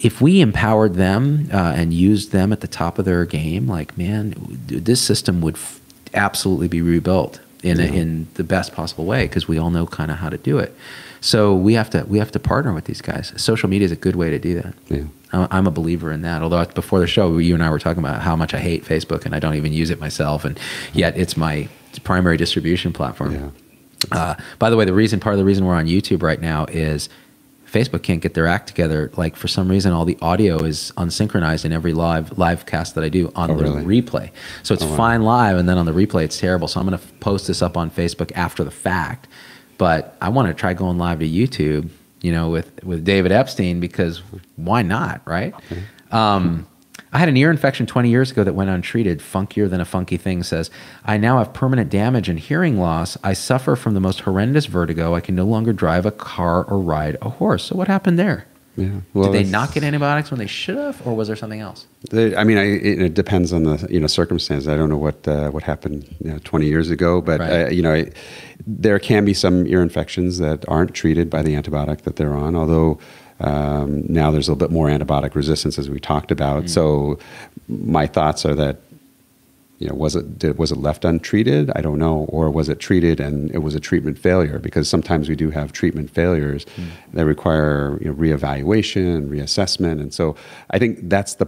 if we empowered them uh, and used them at the top of their game, like man, this system would f- absolutely be rebuilt in yeah. a, in the best possible way because we all know kind of how to do it. So we have to we have to partner with these guys. Social media is a good way to do that. Yeah. I'm a believer in that. Although before the show, you and I were talking about how much I hate Facebook and I don't even use it myself, and yet it's my primary distribution platform. Yeah. Uh, by the way, the reason part of the reason we're on YouTube right now is Facebook can't get their act together. Like for some reason, all the audio is unsynchronized in every live live cast that I do on oh, the really? replay. So it's oh, wow. fine live, and then on the replay, it's terrible. So I'm going to post this up on Facebook after the fact. But I want to try going live to YouTube, you know, with with David Epstein because why not, right? Okay. Um, I had an ear infection 20 years ago that went untreated. Funkier than a funky thing says, I now have permanent damage and hearing loss. I suffer from the most horrendous vertigo. I can no longer drive a car or ride a horse. So what happened there? Yeah. Well, Did they not get antibiotics when they should have, or was there something else? They, I mean, I, it, it, depends on the you know circumstance. I don't know what uh, what happened you know, 20 years ago, but right. uh, you know, I, there can be some ear infections that aren't treated by the antibiotic that they're on. Although um, now there's a little bit more antibiotic resistance, as we talked about. Mm. So my thoughts are that you know was it did, was it left untreated? I don't know, or was it treated and it was a treatment failure? Because sometimes we do have treatment failures mm. that require you know, reevaluation, reassessment, and so I think that's the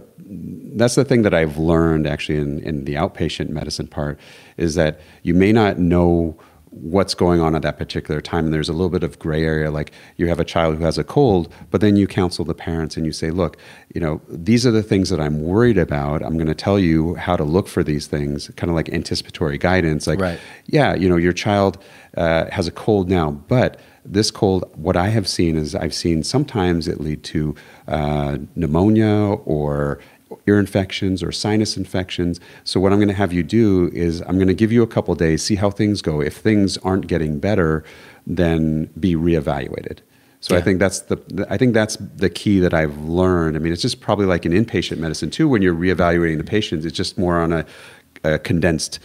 that's the thing that I've learned actually in, in the outpatient medicine part is that you may not know what's going on at that particular time. And there's a little bit of gray area, like you have a child who has a cold, but then you counsel the parents and you say, look, you know, these are the things that I'm worried about. I'm going to tell you how to look for these things, kind of like anticipatory guidance. Like, right. yeah, you know, your child uh, has a cold now, but this cold, what I have seen is I've seen sometimes it lead to uh, pneumonia or ear infections or sinus infections. So what I'm going to have you do is I'm going to give you a couple days, see how things go. If things aren't getting better, then be reevaluated. So I think that's the I think that's the key that I've learned. I mean, it's just probably like in inpatient medicine too. When you're reevaluating the patients, it's just more on a, a condensed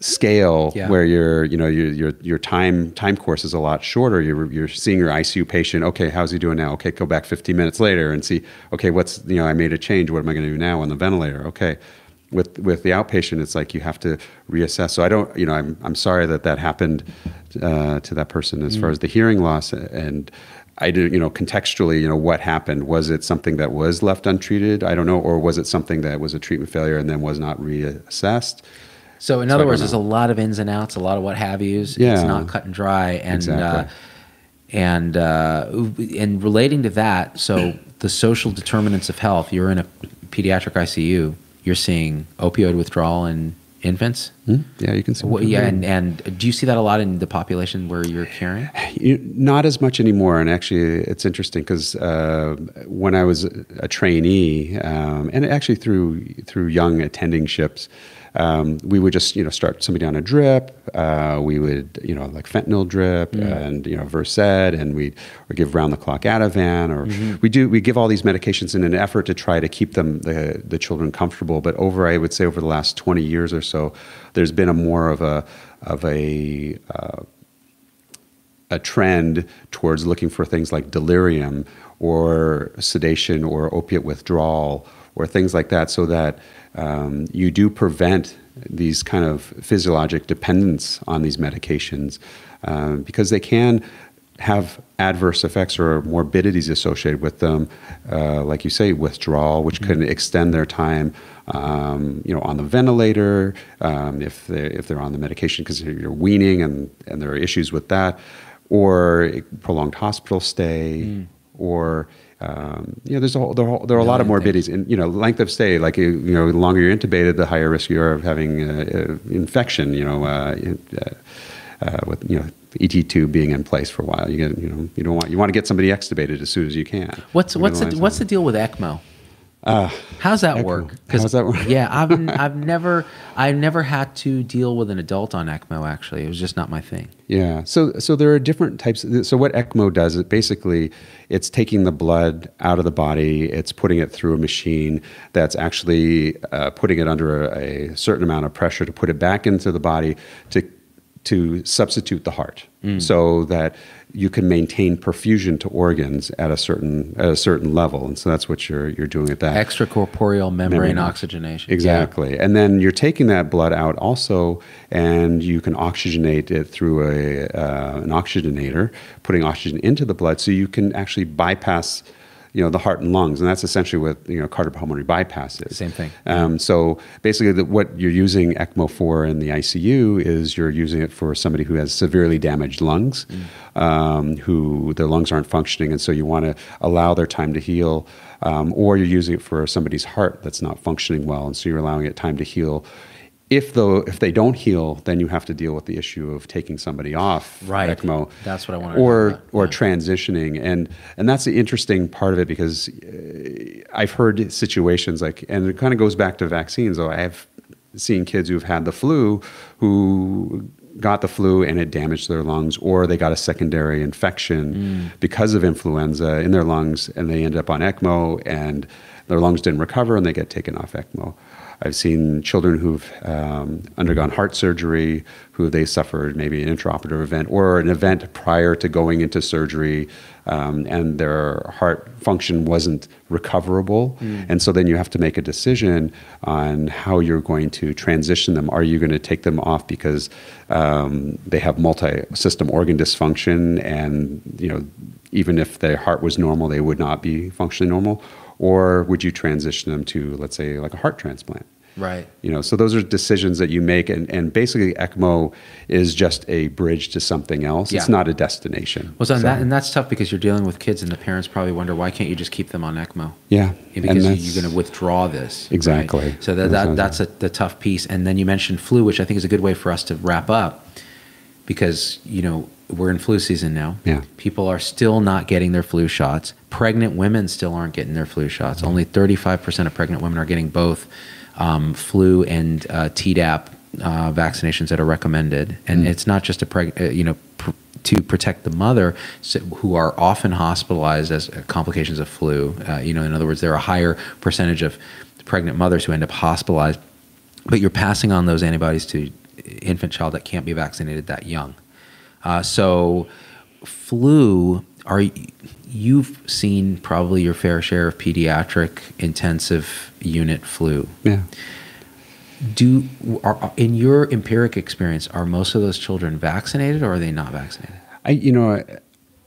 scale Yeah. where your you know your your your time time course is a lot shorter. You're you're seeing your ICU patient. Okay, how's he doing now? Okay, go back 15 minutes later and see. Okay, what's you know I made a change. What am I going to do now on the ventilator? Okay. With with the outpatient, it's like you have to reassess. So I don't, you know, I'm I'm sorry that that happened uh, to that person as far as the hearing loss and. I do, you know, contextually, you know, what happened? Was it something that was left untreated? I don't know, or was it something that was a treatment failure and then was not reassessed? So in So other words, know. there's a lot of ins and outs, a lot of what have yous. Yeah. It's not cut and dry, and Exactly. uh, and uh, and relating to that, so the social determinants of health. You're in a pediatric ICU. You're seeing opioid withdrawal in infants. Hmm? Yeah, you can see. Well, yeah, and, and do you see that a lot in the population where you're caring? You- not as much anymore. And actually, it's interesting because uh, when I was a trainee, um, and actually through through young attending ships, um, we would just you know start somebody on a drip. Uh, we would you know like fentanyl drip and you know Versed, and we or give round the clock Ativan, or we do we give all these medications in an effort to try to keep them the the children comfortable. But over, I would say over the last twenty years or so, there's been a more of a of a uh, a trend towards looking for things like delirium or sedation or opiate withdrawal or things like that so that um, you do prevent these kind of physiologic dependence on these medications um, because they can have adverse effects or morbidities associated with them, uh, like you say, withdrawal, which can extend their time, um, you know, on the ventilator um, if they if they're on the medication because you're weaning and and there are issues with that, or prolonged hospital stay, or um, you know, there's a whole, there are, a lot of morbidities, and you know, length of stay. Like you you know, the longer you're intubated, the higher risk you are of having uh, uh, infection. You know, uh, uh, uh, with you know ET tube being in place for a while. You get you know you don't want you want to get somebody extubated as soon as you can. What's what's the, what's the deal with ECMO? How's that ECMO. work? How's that work? yeah, I've I've never I've never had to deal with an adult on ECMO. Actually, it was just not my thing. Yeah. So so there are different types. So what ECMO does is basically it's taking the blood out of the body. It's putting it through a machine that's actually uh, putting it under a, a certain amount of pressure to put it back into the body to to substitute the heart, so that you can maintain perfusion to organs at a certain at a certain level. And so that's what you're you're doing at that. Extracorporeal membrane, Membrane oxygenation. Exactly. And then you're taking that blood out also, and you can oxygenate it through a, uh, an oxygenator, putting oxygen into the blood so you can actually bypass. You know the heart and lungs, and that's essentially what you know cardiopulmonary bypass is. Same thing. Um, so basically, the, what you're using ECMO for in the ICU is you're using it for somebody who has severely damaged lungs, um, who their lungs aren't functioning, and so you want to allow their time to heal. Um, or you're using it for somebody's heart that's not functioning well, and so you're allowing it time to heal. If though if they don't heal, then you have to deal with the issue of taking somebody off Right. ECMO. That's what I wanted to Or about. or Yeah. transitioning, and and that's the interesting part of it because uh, I've heard situations like, and it kind of goes back to vaccines. Though I have seen kids who've had the flu who got the flu and it damaged their lungs, or they got a secondary infection because of influenza in their lungs, and they end up on ECMO, and their lungs didn't recover, and they get taken off ECMO. I've seen children who've um, undergone heart surgery, who they suffered maybe an intraoperative event or an event prior to going into surgery, um, and their heart function wasn't recoverable. And so then you have to make a decision on how you're going to transition them. Are you going to take them off because um, they have multi-system organ dysfunction, and you know, even if their heart was normal, they would not be functionally normal? Or would you transition them to, let's say, like a heart transplant? Right. You know, so those are decisions that you make, and, and basically ECMO is just a bridge to something else. Yeah. It's not a destination. Well, so, and So- that, and that's tough because you're dealing with kids, and the parents probably wonder why can't you just keep them on ECMO? yeah, because you're going to withdraw this. right? Exactly. So that, That's that that's a, the tough piece. And then you mentioned flu, which I think is a good way for us to wrap up, because you know we're in flu season now. Yeah. People are still not getting their flu shots. Pregnant women still aren't getting their flu shots. Only 35% of pregnant women are getting both um, flu and uh, Tdap uh, vaccinations that are recommended. And Mm. it's not just a preg- uh, you know. Pr- to protect the mother, so, who are often hospitalized as complications of flu. Uh, you know, in other words, there are a higher percentage of pregnant mothers who end up hospitalized, but you're passing on those antibodies to infant child that can't be vaccinated that young. Uh, so, flu are you've seen probably your fair share of pediatric intensive unit flu. Yeah. Do are, in your empiric experience, are most of those children vaccinated or are they not vaccinated? I, you know,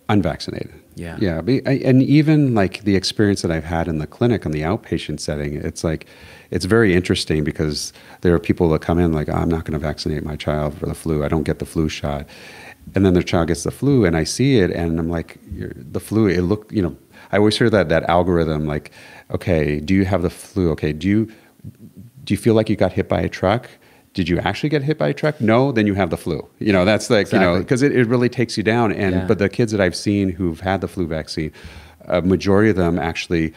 unvaccinated. Yeah. Yeah. And even like the experience that I've had in the clinic on the outpatient setting, it's like, it's very interesting because there are people that come in like, oh, I'm not going to vaccinate my child for the flu. I don't get the flu shot. And then their child gets the flu and I see it and I'm like, the flu, it look, you know, I always hear that, that algorithm, like, okay, do you have the flu? Okay. Do you, do you feel like you got hit by a truck? Did you actually get hit by a truck? No, then you have the flu. You know, that's like, exactly. you know, because it, it really takes you down. And, yeah. but the kids that I've seen who've had the flu vaccine, a majority of them actually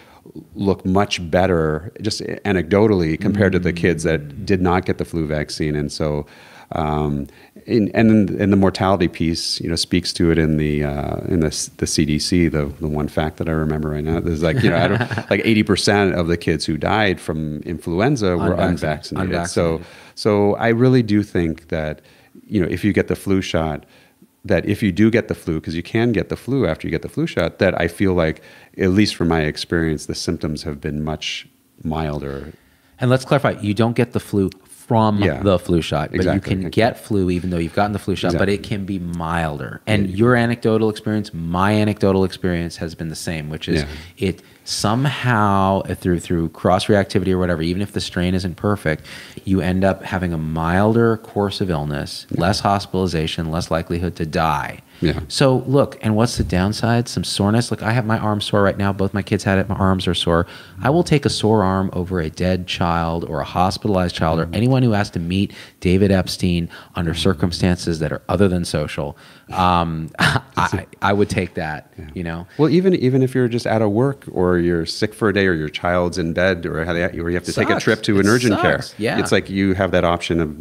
look much better, just anecdotally, compared mm. to the kids that did not get the flu vaccine. And so, um, in, and in, the mortality piece, you know, speaks to it in the uh, in the, the CDC. The the one fact that I remember right now is like you know like eighty percent of the kids who died from influenza were unvaccinated. unvaccinated. So so I really do think that you know if you get the flu shot, that if you do get the flu, because you can get the flu after you get the flu shot, that I feel like at least from my experience, the symptoms have been much milder. And let's clarify: you don't get the flu from yeah. the flu shot, but exactly. you can get flu even though you've gotten the flu shot, exactly. but it can be milder. And yeah. your anecdotal experience, my anecdotal experience has been the same, which is yeah. it somehow through through cross reactivity or whatever, even if the strain isn't perfect, you end up having a milder course of illness, less hospitalization, less likelihood to die. Yeah. So look, and what's the downside? Some soreness. Look, I have my arm sore right now. Both my kids had it. My arms are sore. I will take a sore arm over a dead child or a hospitalized child or mm-hmm. anyone who has to meet David Epstein under circumstances that are other than social. Um, I, I would take that. Yeah. You know. Well, even even if you're just out of work or you're sick for a day or your child's in bed or, or you have to take a trip to an it urgent sucks. care. Yeah. It's like you have that option of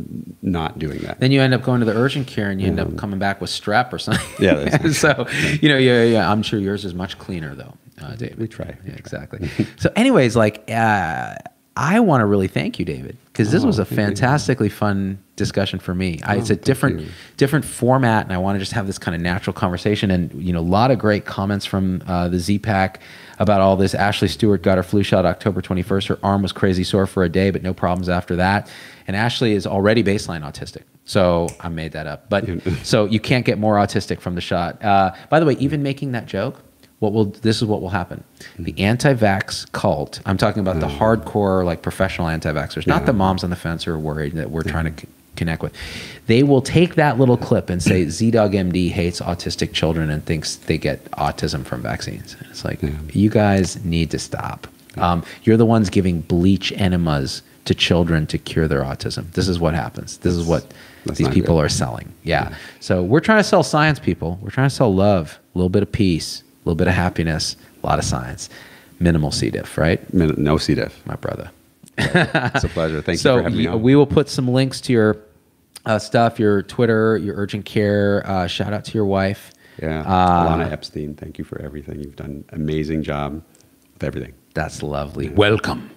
not doing that. Then you end up going to the urgent care and you end up coming back with strep or something. Yeah. so, you know, yeah, yeah. I'm sure yours is much cleaner though, uh, David. We try. We yeah, try. Exactly. so, anyways, like, uh, I want to really thank you, David, because this oh, was a fantastically you. fun discussion for me. Oh, I, it's a different different format, and I want to just have this kind of natural conversation. And you know, a lot of great comments from uh, the Z-Pack about all this. Ashley Stewart got her flu shot October 21st. Her arm was crazy sore for a day, but no problems after that. And Ashley is already baseline autistic. So I made that up. But so you can't get more autistic from the shot. Uh, by the way, even making that joke, what will this is what will happen. The anti-vax cult. I'm talking about the mm. hardcore, like professional anti-vaxxers, not the moms on the fence who are worried that we're trying to connect with. They will take that little clip and say ZDoggMD hates autistic children and thinks they get autism from vaccines. it's like yeah. you guys need to stop. Um, you're the ones giving bleach enemas to children to cure their autism. This is what happens. This is what these people good. are selling. Yeah. yeah. So we're trying to sell science, people. We're trying to sell love, a little bit of peace, a little bit of happiness, a lot of science. Minimal C. diff, right? Min- no C. diff, my brother. it's a pleasure. Thank so you for having me on. We will put some links to your uh, stuff, your Twitter, your urgent care. Uh, shout out to your wife. Yeah, uh, Alana Epstein. Thank you for everything. You've done an amazing job with everything. That's lovely. Welcome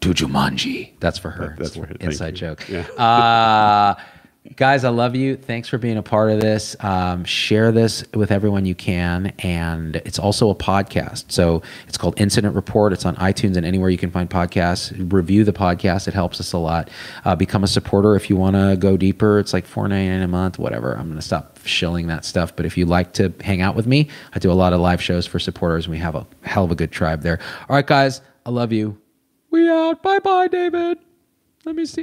to Jumanji. That's for her. That's for her. Inside joke. Yeah. Guys, I love you. Thanks for being a part of this. Um, share this with everyone you can. And it's also a podcast. So it's called Incident Report. It's on iTunes and anywhere you can find podcasts. Review the podcast. It helps us a lot. Uh, become a supporter if you want to go deeper. It's like four ninety nine a month, whatever. I'm going to stop shilling that stuff. But if you like to hang out with me, I do a lot of live shows for supporters. And we have a hell of a good tribe there. All right, guys. I love you. We out. Bye bye, David. Let me see.